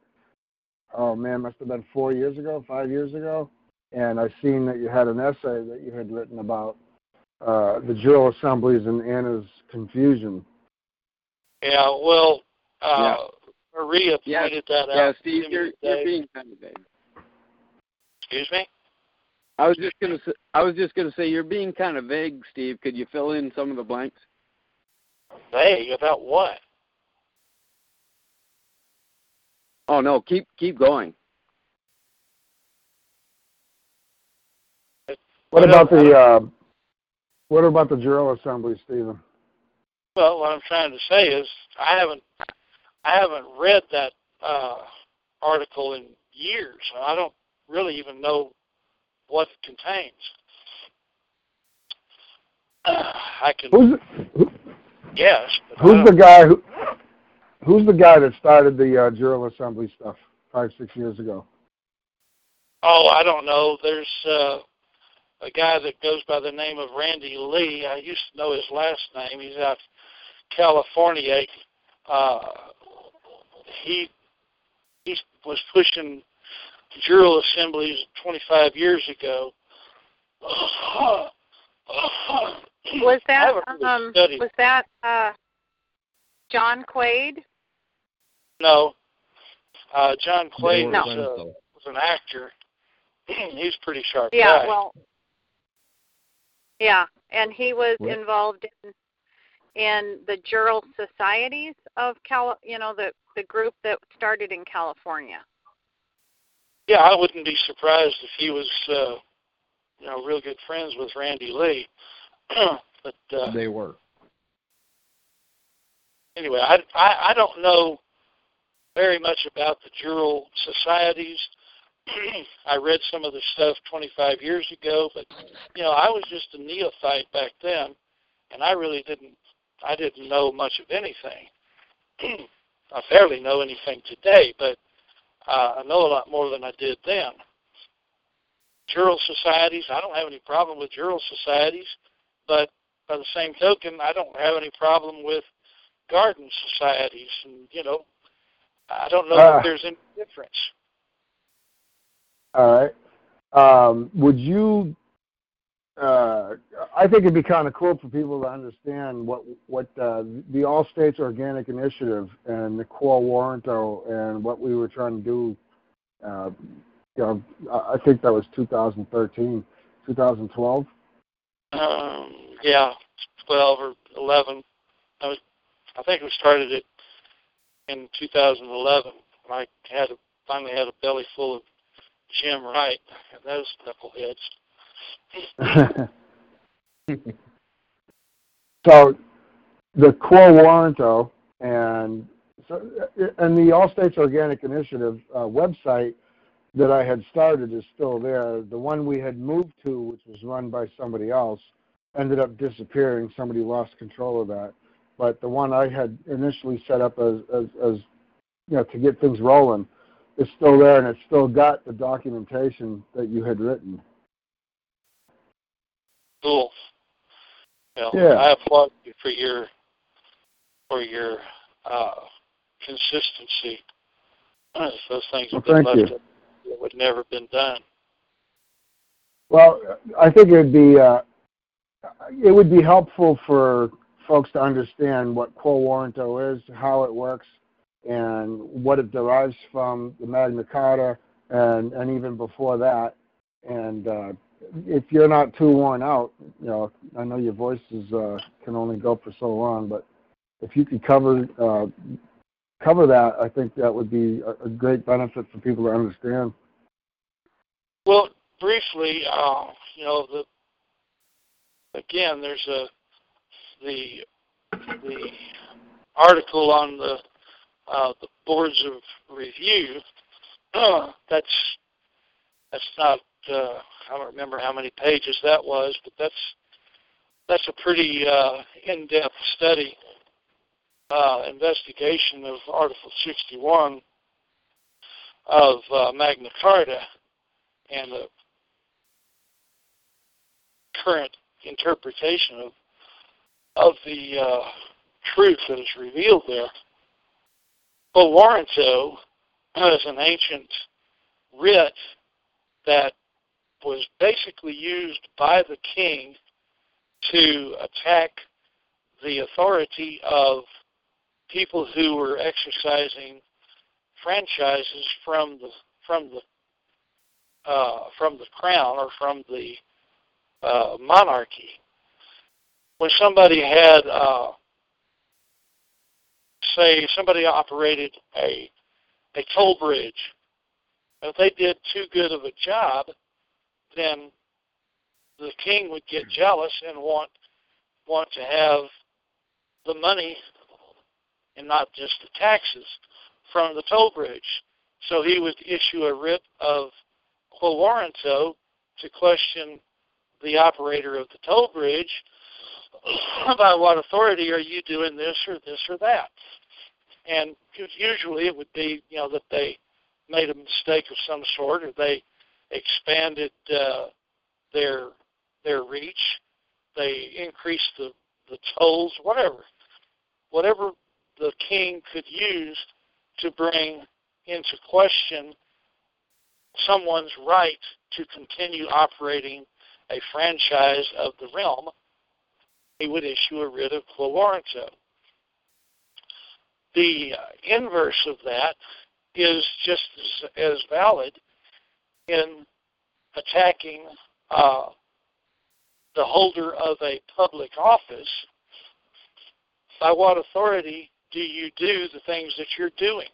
Oh man, must have been four years ago, five years ago, and I seen that you had an essay that you had written about uh, the General Assemblies and Anna's confusion. Yeah, well, uh, yeah. Maria pointed yeah. that out. Yeah, Steve, you're, you're being kind of vague. Excuse me. I was just gonna say, I was just gonna say you're being kind of vague, Steve. Could you fill in some of the blanks? Vague about what? Oh no, keep keep going. What about the uh, what about the General Assembly, Stephen? Well, what I'm trying to say is I haven't I haven't read that uh, article in years. I don't really even know what it contains. Uh, I can. Who's who, yes. Who's the guy who? Who's the guy that started the uh, General Assembly stuff? five, six years ago? Oh, I don't know. There's uh, a guy that goes by the name of Randy Lee. I used to know his last name. He's out California. Uh, he he was pushing jural assemblies 25 years ago. Was that um, was that uh, John Quaid? No, uh, John Quaid no. was, uh, was an actor. He's pretty sharp. Yeah, guy. well, yeah, and he was What? involved in in the Jural societies of Cal. You know, the the group that started in California. Yeah, I wouldn't be surprised if he was, uh, you know, real good friends with Randy Lee. but uh, They were. anyway, I, I I don't know very much about the jural societies. I read some of the stuff 25 years ago, but you know, I was just a neophyte back then, and I really didn't I didn't know much of anything. I barely know anything today, but uh, I know a lot more than I did then. Jural societies, I don't have any problem with jural societies, but by the same token, I don't have any problem with garden societies, and you know, I don't know Ah. if there's any difference. All right. Um, would you? Uh, I think it'd be kind of cool for people to understand what what uh, the All States Organic Initiative and the Quo Warranto and what we were trying to do. Uh, you know, I think that was 2013, 2012. Um, yeah, twelve or eleven. I was, I think we started it in 2011. I had a, finally had a belly full of Jim Wright and those knuckleheads. so the Quo Warranto and so and the All States Organic Initiative uh, website that I had started is still there. The one we had moved to, which was run by somebody else, ended up disappearing. Somebody lost control of that. But the one I had initially set up as, as, as you know, to get things rolling is still there, and it's still got the documentation that you had written. Cool. Well, Yeah. I applaud you for your for your uh, consistency. Those things Well, have been left you. it would never have been done. Well, I think it'd be uh, it would be helpful for folks to understand what quo warranto is, how it works, and what it derives from the Magna Carta, and and even before that. And uh, if you're not too worn out, you know, I know your voices uh, can only go for so long, but if you could cover uh, cover that, I think that would be a, a great benefit for people to understand. Well, briefly, uh, you know, the again, there's a the the article on the uh, the boards of review. that's that's not. Uh, I don't remember how many pages that was, but that's that's a pretty uh, in-depth study uh, investigation of Article 61 of uh, Magna Carta and the current interpretation of of the uh, truth that is revealed there. But Warranto is an ancient writ that was basically used by the king to attack the authority of people who were exercising franchises from the from the uh, from the crown or from the uh, monarchy. When somebody had, uh, say, somebody operated a a toll bridge, if they did too good of a job, then the king would get jealous and want want to have the money and not just the taxes from the toll bridge. So he would issue a writ of quo warranto to question the operator of the toll bridge by what authority are you doing this or this or that. And usually it would be, you know, that they made a mistake of some sort, or they expanded uh, their their reach, they increased the the tolls, whatever, whatever the king could use to bring into question someone's right to continue operating a franchise of the realm, he would issue a writ of quo warranto. The uh, inverse of that is just as, as valid in attacking uh, the holder of a public office. By what authority do you do the things that you're doing?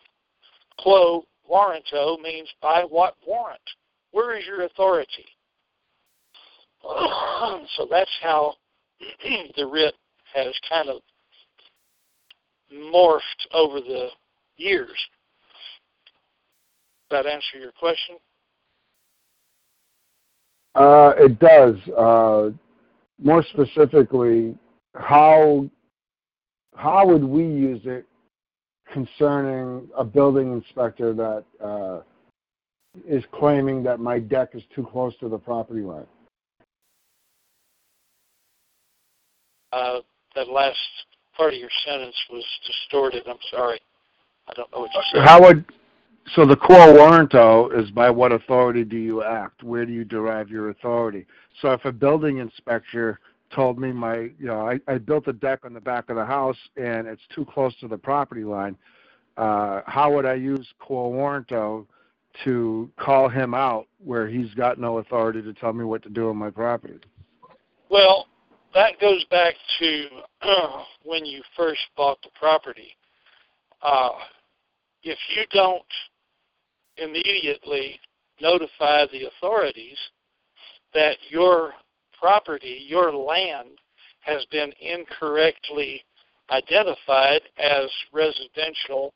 Quo warranto means by what warrant? Where is your authority? so that's how the writ has kind of morphed over the years. Does that answer your question? Uh, it does. Uh, more specifically, how how would we use it concerning a building inspector that uh, is claiming that my deck is too close to the property line? Uh, that last part of your sentence was distorted. I'm sorry. I don't know what you said. How would so the quo warranto is by what authority do you act? Where do you derive your authority? So if a building inspector told me my you know I, I built a deck on the back of the house and it's too close to the property line, uh, how would I use quo warranto to call him out where he's got no authority to tell me what to do on my property? Well, that goes back to uh, when you first bought the property. Uh, if you don't immediately notify the authorities that your property, your land, has been incorrectly identified as residential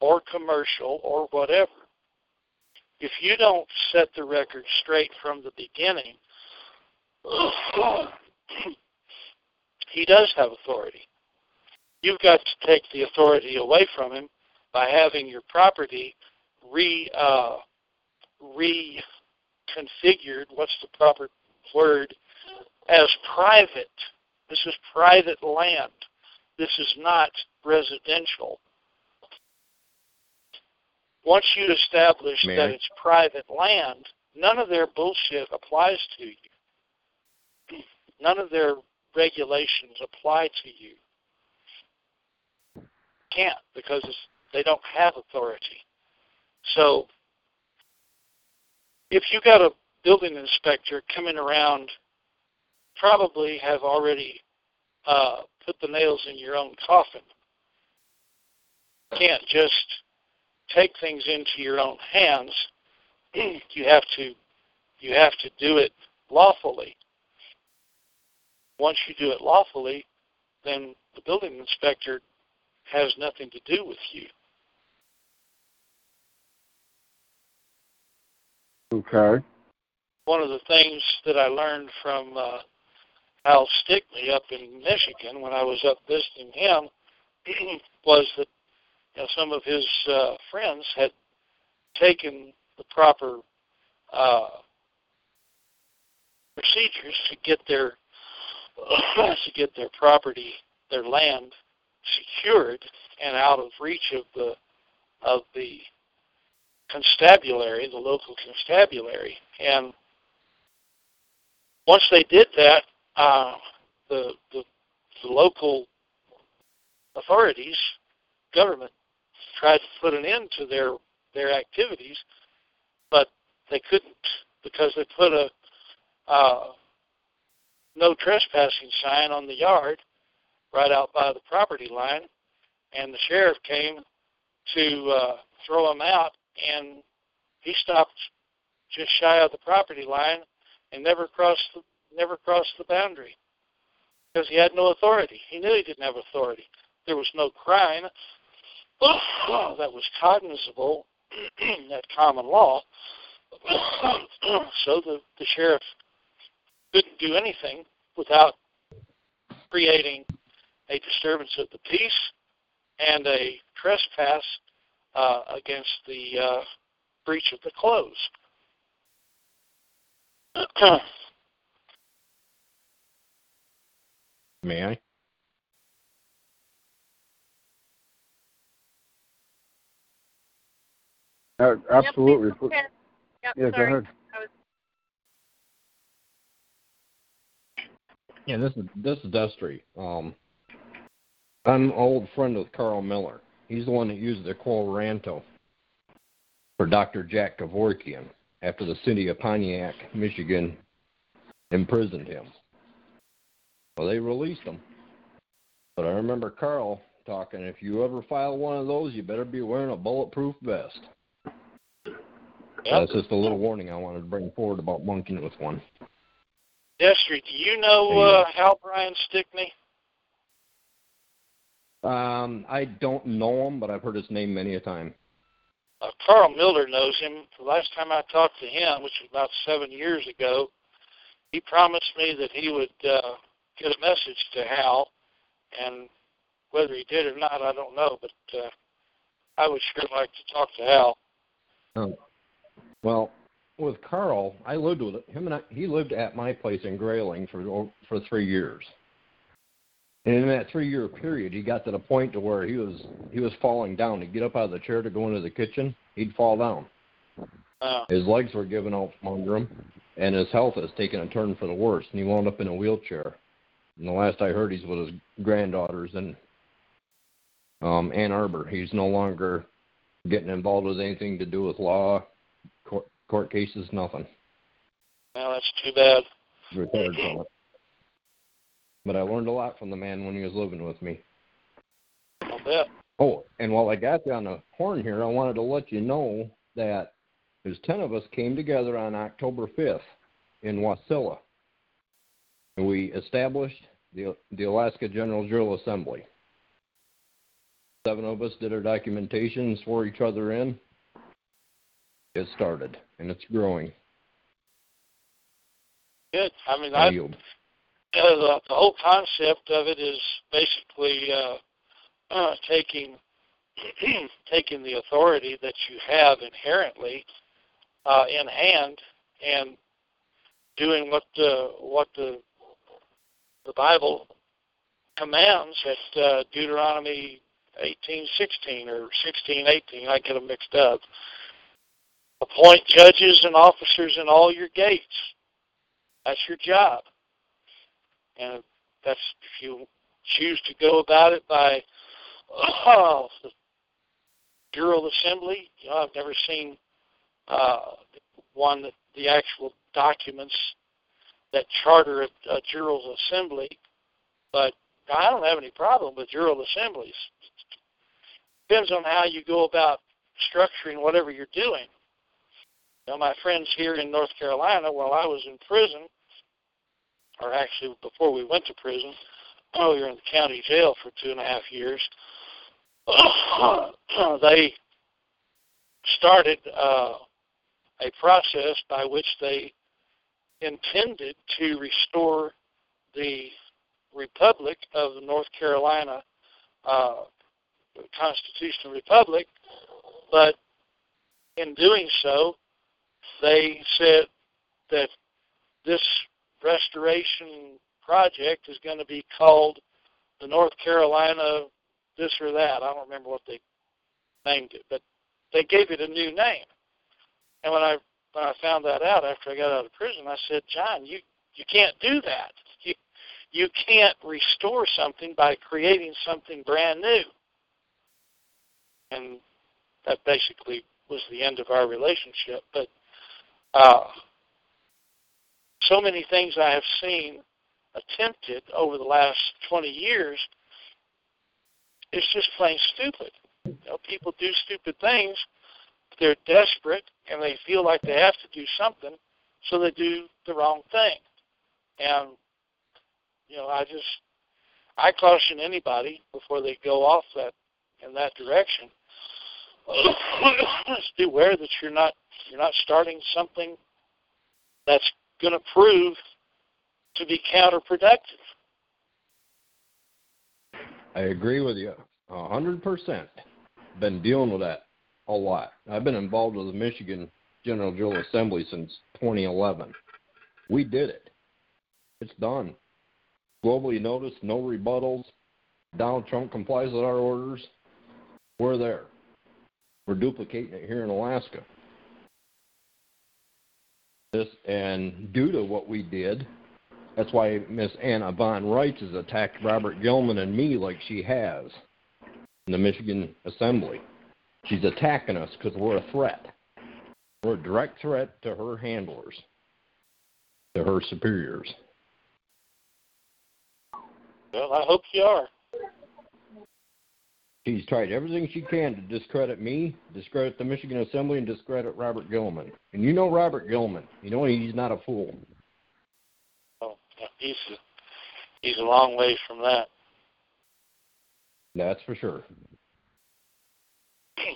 or commercial or whatever. If you don't set the record straight from the beginning, he does have authority. You've got to take the authority away from him by having your property re uh, reconfigured. What's the proper word? As private. This is private land. This is not residential. Once you establish Mary? that it's private land, none of their bullshit applies to you. None of their regulations apply to you. Can't because it's, they don't have authority. So if you got a building inspector coming around, probably have already uh, put the nails in your own coffin. You can't just take things into your own hands. you have to you have to do it lawfully. Once you do it lawfully, then the building inspector has nothing to do with you. Okay. One of the things that I learned from uh, Al Stickney up in Michigan when I was up visiting him was that you know, some of his uh, friends had taken the proper uh, procedures to get their to get their property, their land secured and out of reach of the of the constabulary, the local constabulary. And once they did that, uh, the, the the local authorities, government, tried to put an end to their their activities, but they couldn't because they put a uh, no trespassing sign on the yard right out by the property line, and the sheriff came to uh, throw him out, and he stopped just shy of the property line and never crossed the, never crossed the boundary because he had no authority. He knew he didn't have authority. There was no crime that was cognizable at common law. so the, the sheriff couldn't do anything without creating a disturbance of the peace and a trespass uh, against the uh, breach of the close. May I? Uh, absolutely. Yep. Yep, yeah, go ahead. Was, Yeah, this is this is Destry. Um, I'm an old friend with Carl Miller. He's the one that used the quo warranto for Dr. Jack Kevorkian after the city of Pontiac, Michigan, imprisoned him. Well, they released him. But I remember Carl talking, if you ever file one of those, you better be wearing a bulletproof vest. That's just a little warning I wanted to bring forward about monkeying with one. Destry, do you know uh, Hal Brian Stickney? Um, I don't know him, but I've heard his name many a time. Uh, Carl Miller knows him. The last time I talked to him, which was about seven years ago, he promised me that he would uh, get a message to Hal, and whether he did or not, I don't know. But uh, I would sure like to talk to Hal. Oh. Well, with Carl, I lived with him, and I, he lived at my place in Grayling for for three years. And in that three-year period, he got to the point to where he was he was falling down. He'd get up out of the chair to go into the kitchen, he'd fall down. His legs were giving out from under him, and his health has taken a turn for the worse. And he wound up in a wheelchair. And the last I heard, he's with his granddaughters in um, Ann Arbor. He's no longer getting involved with anything to do with law, court, court cases, nothing. well, that's too bad. Retired from it. But I learned a lot from the man when he was living with me. I'll bet. Oh, and while I got you on the horn here, I wanted to let you know that there's 10 of us came together on October 5th in Wasilla. And we established the, the Alaska General Jural Assembly. Seven of us did our documentation, swore each other in. It started, and it's growing. Good. I mean, I. uh, the, the whole concept of it is basically uh, uh, taking taking the authority that you have inherently uh, in hand and doing what the what the the Bible commands at uh, Deuteronomy eighteen sixteen or sixteen eighteen. I get them mixed up. Appoint judges and officers in all your gates. That's your job. And that's if you choose to go about it by uh, the Jural Assembly. You know, I've never seen uh, one that the actual documents that charter a, a Jural Assembly, but I don't have any problem with Jural Assemblies. Depends on how you go about structuring whatever you're doing. You know, my friends here in North Carolina, while I was in prison, or actually before we went to prison, oh, were in the county jail for two and a half years. they started uh, a process by which they intended to restore the Republic of the North Carolina uh, Constitutional Republic, but in doing so, they said that this restoration project is going to be called the North Carolina this or that. I don't remember what they named it, but they gave it a new name. And when I when I found that out after I got out of prison, I said, John, you you can't do that. You you can't restore something by creating something brand new. And that basically was the end of our relationship. But uh, so many things I have seen attempted over the last 20 years, it's just plain stupid. You know, people do stupid things. They're desperate and they feel like they have to do something, so they do the wrong thing. And you know, I just I caution anybody before they go off that in that direction. just beware that you're not you're not starting something that's going to prove to be counterproductive. I agree with you a hundred percent. Been dealing with that a lot. I've been involved with the Michigan General General Assembly since 2011. We did it. It's done. Globally noticed, no rebuttals. Donald Trump complies with our orders. We're there. We're duplicating it here in Alaska. This and due to what we did, that's why Miss Anna Von Reitz has attacked Robert Gilman and me like she has in the Michigan Assembly. She's attacking us because we're a threat. We're a direct threat to her handlers, to her superiors. Well, I hope you are. She's tried everything she can to discredit me, discredit the Michigan Assembly, and discredit Robert Gilman. And you know Robert Gilman. You know he's not a fool. Oh, he's a, he's a long way from that. That's for sure.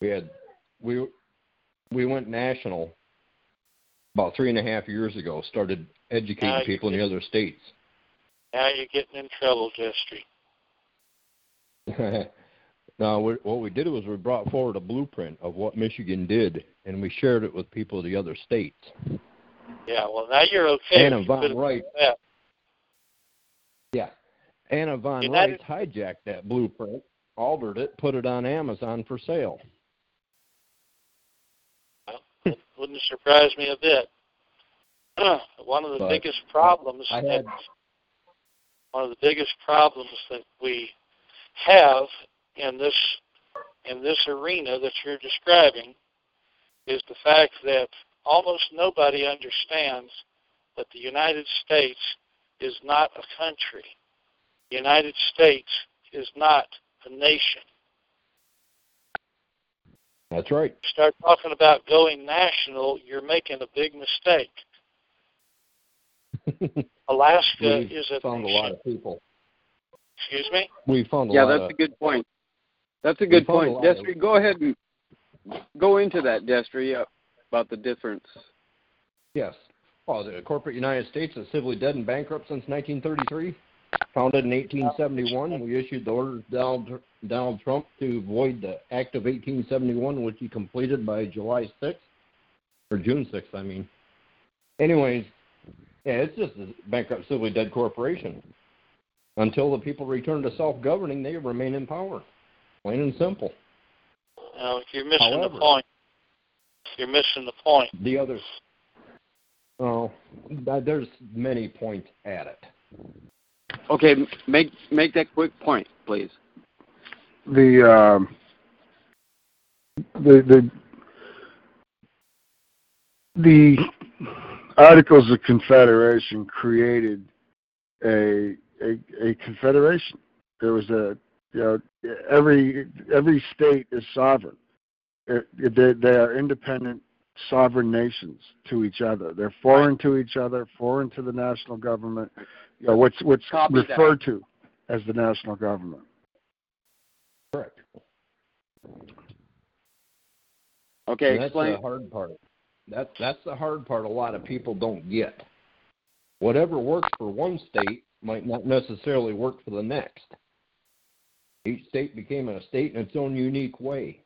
we had we we went national about three and a half years ago. Started educating Now people in the other states. Now you're getting in trouble, Destry. now, we, what we did was we brought forward a blueprint of what Michigan did, and we shared it with people of the other states. Yeah, well now you're okay. Anna Von Wright. Yeah, Anna Von United- Reitz hijacked that blueprint, altered it, put it on Amazon for sale. Wouldn't surprise me a bit. one of the But biggest problems I that one of the biggest problems that we have in this in this arena that you're describing is the fact that almost nobody understands that the United States is not a country. The United States is not a nation. That's right. Start talking about going national, you're making a big mistake. Alaska we is a found a lot of people. Excuse me? We found a Yeah, lot that's of a good point. That's a good found a point. lot of- Destry, go ahead and go into that, Destry, uh, about the difference. Yes. Well, the corporate United States is civilly dead and bankrupt since 1933. Founded in 1871, we issued the order to Donald, Donald Trump to void the Act of 1871, which he completed by July 6th, or June 6th, I mean. Anyways, yeah, it's just a bankrupt, civilly dead corporation. Until the people return to self-governing, they remain in power. Plain and simple. No, you're missing However- the point. You're missing the point. The others, oh, there's many points at it. Okay, make make that quick point, please. the um, the the the Articles of Confederation created a a, a confederation. There was a you know every every state is sovereign. It, it- they, they are independent sovereign nations to each other. They're foreign to each other, foreign to the national government. You know what's what's Copy that. referred to as the national government. Correct. Okay, And that's the hard part. That's that's the hard part. A lot of people don't get. Whatever works for one state might not necessarily work for the next. Each state became a state in its own unique way.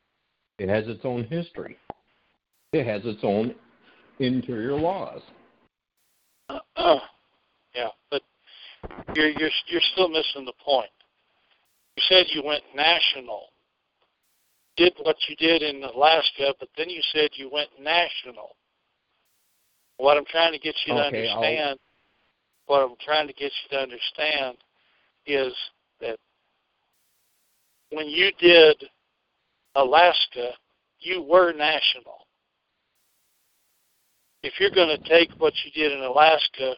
It has its own history. It has its own interior laws. yeah, but you're you're you're still missing the point. You said you went national. Did what you did in Alaska, but then you said you went national. What I'm trying to get you to Okay, I'll- understand, what I'm trying to get you to understand, is that when you did Alaska, you were national. If you're going to take what you did in Alaska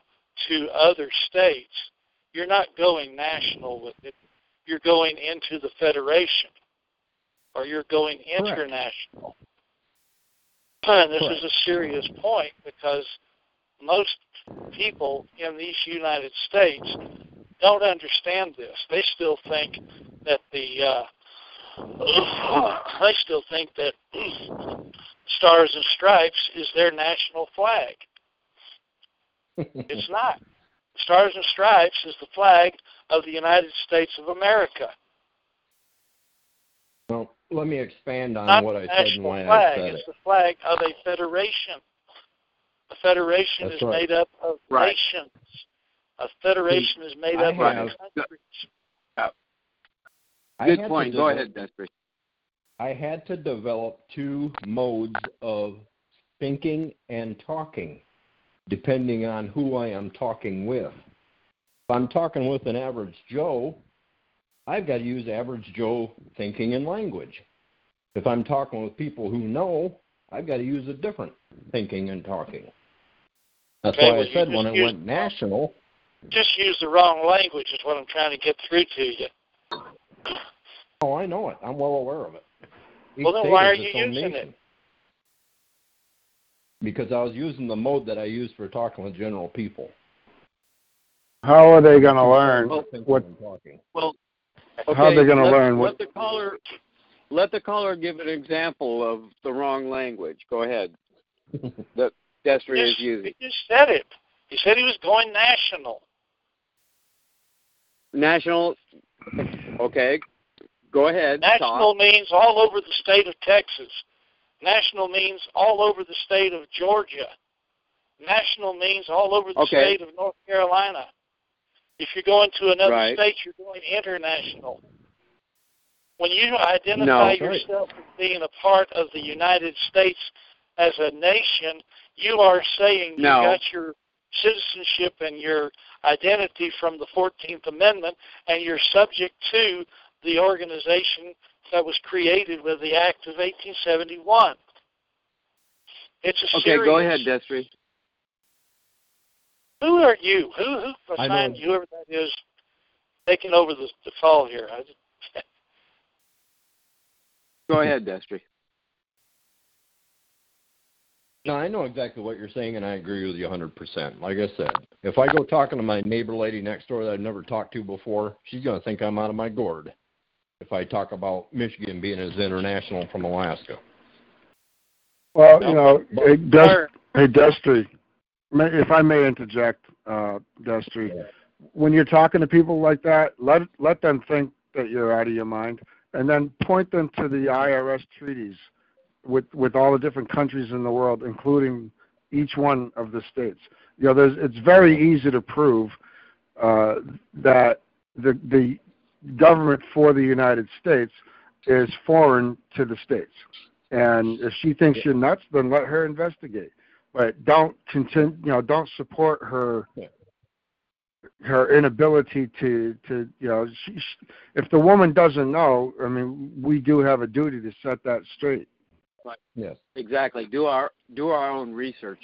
to other states, you're not going national with it. You're going into the federation, or you're going Correct. international. And this is a serious point because most people in these United States don't understand this. They still think that the uh, they still think that stars and stripes is their national flag. It's not. Stars and Stripes is the flag of the United States of America. Well, let me expand on Not what I said and national why flag. I said it's it. the flag of a federation. A federation That's is right. made up of Right. nations. A federation is made I up have- of countries. I Good point. Go develop- ahead, Destry. I had to develop two modes of thinking and talking, depending on who I am talking with. If I'm talking with an average Joe, I've got to use average Joe thinking and language. If I'm talking with people who know, I've got to use a different thinking and talking. That's Okay, why well, I said when it used- went national, Just use the wrong language is what I'm trying to get through to you. oh, I know it. I'm well aware of it. Each Well, then why are you its own using it? Because I was using the mode that I use for talking with general people. How are they going to learn Well, what? I'm talking. Well, How are they gonna let- learn Let what- the caller let the caller give an example of the wrong language. Go ahead. That Destry He is just, using. he just said it. He said he was going national. National. Okay. Go ahead. National talk. means all over the state of Texas. National means all over the state of Georgia. National means all over the Okay. state of North Carolina. If you're going to another Right. state, you're going international. When you identify No. Right. yourself as being a part of the United States as a nation, you are saying you got your citizenship and your identity from the 14th Amendment, and you're subject to the organization that was created with the Act of 1871. It's a Okay. serious. Go ahead, Destry. Who are you? Who who I assigned you, whoever that is taking over the, the call here? I just, Go ahead, Destry. No, I know exactly what you're saying, and I agree with you 100%. Like I said, if I go talking to my neighbor lady next door that I've never talked to before, she's going to think I'm out of my gourd. If I talk about Michigan being as international from Alaska. Well, you know, hey, Des, Sir. hey Destry, may, if I may interject, uh, Destry, when you're talking to people like that, let let them think that you're out of your mind, and then point them to the IRS treaties with with all the different countries in the world, including each one of the states. You know, there's it's very easy to prove uh, that the the government for the United States is foreign to the states. And if she thinks you're nuts, then let her investigate. But don't continue, you know, don't support her her inability to to you know, she, she, if the woman doesn't know, I mean, we do have a duty to set that straight. Yes. Exactly. Do our do our own research.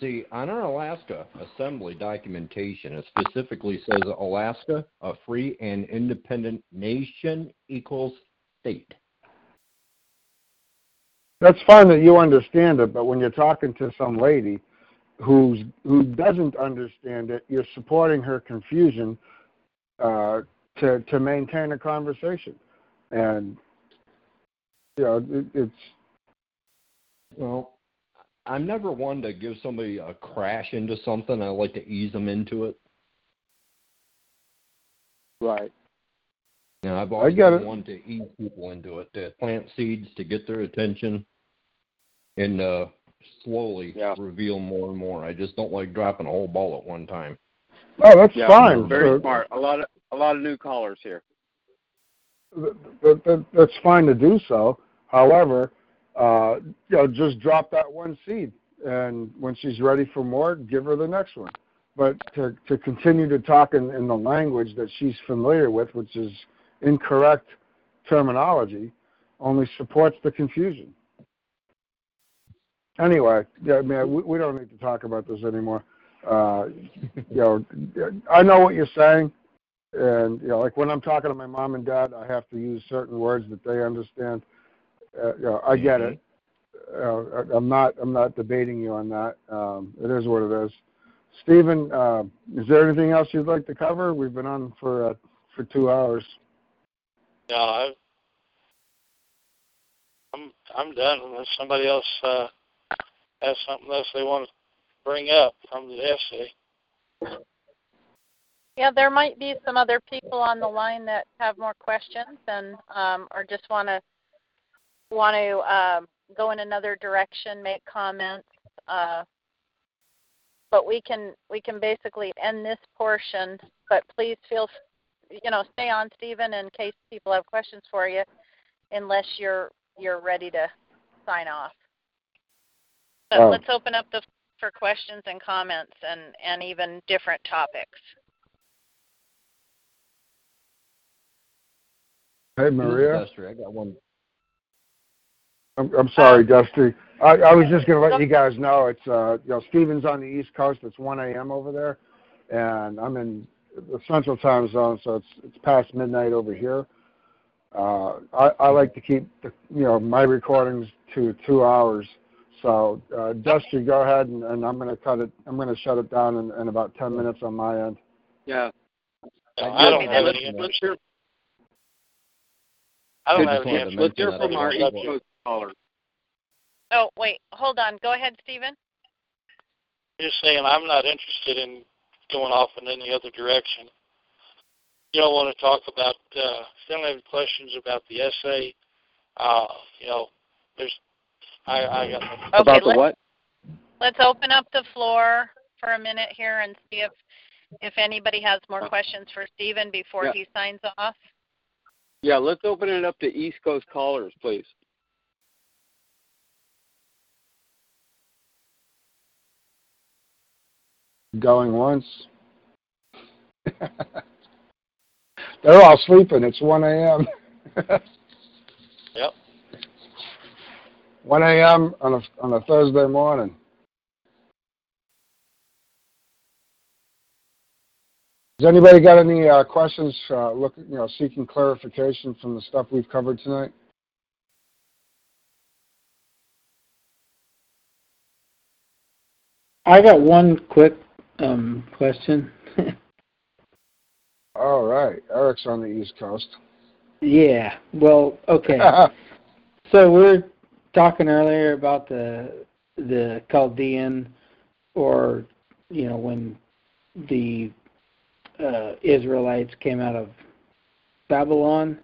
See, on our Alaska Assembly documentation, it specifically says Alaska, a free and independent nation equals state. That's fine that you understand it, but when you're talking to some lady who's who doesn't understand it, you're supporting her confusion uh, to to maintain a conversation, and you know it, it's Well, I'm never one to give somebody a crash into something. I like to ease them into it. Right. You know, I've always get been it. one to ease people into it, to plant seeds to get their attention, and uh, slowly Yeah. reveal more and more. I just don't like dropping a whole ball at one time. oh that's Yeah. fine. Very So- smart. A lot of a lot of new callers here. th- th- th- that's fine to do so. However, uh, you know, just drop that one seed, and when she's ready for more, give her the next one. But to to continue to talk in, in the language that she's familiar with, which is incorrect terminology, only supports the confusion. Anyway, yeah, man, we, we don't need to talk about this anymore. Uh, you know, I know what you're saying and you know, like when I'm talking to my mom and dad, I have to use certain words that they understand. Uh, you know, I get it. Uh, I'm not. I'm not debating you on that. Um, it is what it is. Steven, uh, is there anything else you'd like to cover? We've been on for uh, for two hours. no, I, I'm I'm done unless somebody else uh, has something else they want to bring up from the essay. Yeah, there might be some other people on the line that have more questions and um, or just want to want to um, go in another direction, make comments. Uh, but we can we can basically end this portion. But please feel you know stay on, Steven, in case people have questions for you, unless you're you're ready to sign off. But Oh. let's open up the for questions and comments and and even different topics. Hey, Maria. Dusty, I got one. I'm, I'm sorry, Dusty. I, I was just going to let you guys know it's uh, you know Steven's on the East Coast. It's 1 a.m. over there, and I'm in the Central Time Zone, so it's it's past midnight over here. Uh, I, I like to keep the, you know my recordings to two hours. So uh, Dusty, go ahead, and, and I'm going to cut it. I'm going to shut it down in, in about 10 minutes on my end. Yeah. I don't have let's, any let's hear, I don't have any let's hear from our East Coast caller. Oh wait, hold on. Go ahead, Steven. Just saying, I'm not interested in going off in any other direction. You don't want to talk about, uh, still have questions about the essay. Uh, you know, there's, I, I got nothing. Okay, About the let's, what? let's open up the floor for a minute here and see if if anybody has more questions for Steven before Yeah. he signs off. Yeah, let's open it up to East Coast callers, please. Going once. They're all sleeping. It's 1 a.m. Yep. 1 a.m. on a on a Thursday morning. Has anybody got any uh, questions? Uh, look, you know, seeking clarification from the stuff we've covered tonight. I got one quick um, question. All right, Eric's on the East Coast. yeah. Well, okay. So we were talking earlier about the the Chaldean, or you know when the uh, Israelites came out of Babylon.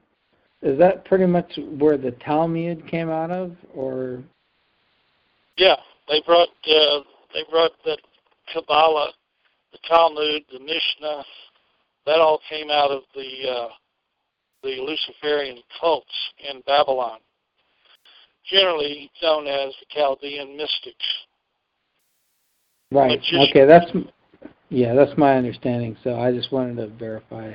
Is that pretty much where the Talmud came out of, or Yeah, they brought, uh, they brought the Kabbalah, the Talmud, the Mishnah, that all came out of the, uh, the Luciferian cults in Babylon. Generally known as the Chaldean mystics. right? Magician. Okay, that's yeah, that's my understanding. So I just wanted to verify.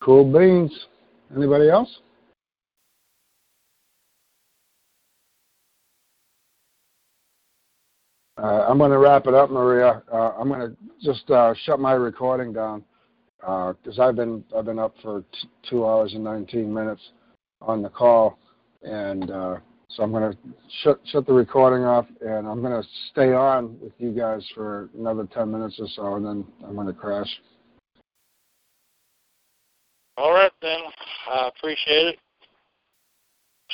Cool beans. Anybody else? Uh, I'm going to wrap it up, Maria. Uh, I'm going to just uh, shut my recording down because I've been I've been up for t- two hours and 19 minutes on the call, and uh, so I'm going to shut shut the recording off, and I'm going to stay on with you guys for another 10 minutes or so, and then I'm going to crash. All right then, I appreciate it.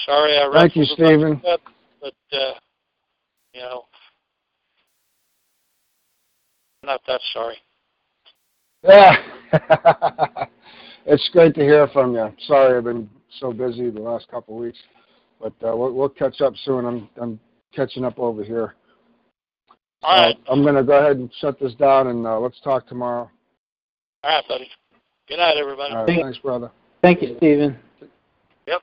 Sorry I Thank you, Steven. But, uh, you know, not that sorry. Yeah. it's great to hear from you. Sorry I've been so busy the last couple of weeks, but uh, we'll, we'll catch up soon. I'm I'm catching up over here. All right. Uh, I'm going to go ahead and shut this down, and uh, let's talk tomorrow. All right, buddy. Good night, everybody. All right, thanks, brother. Thank you, Steven. Yep.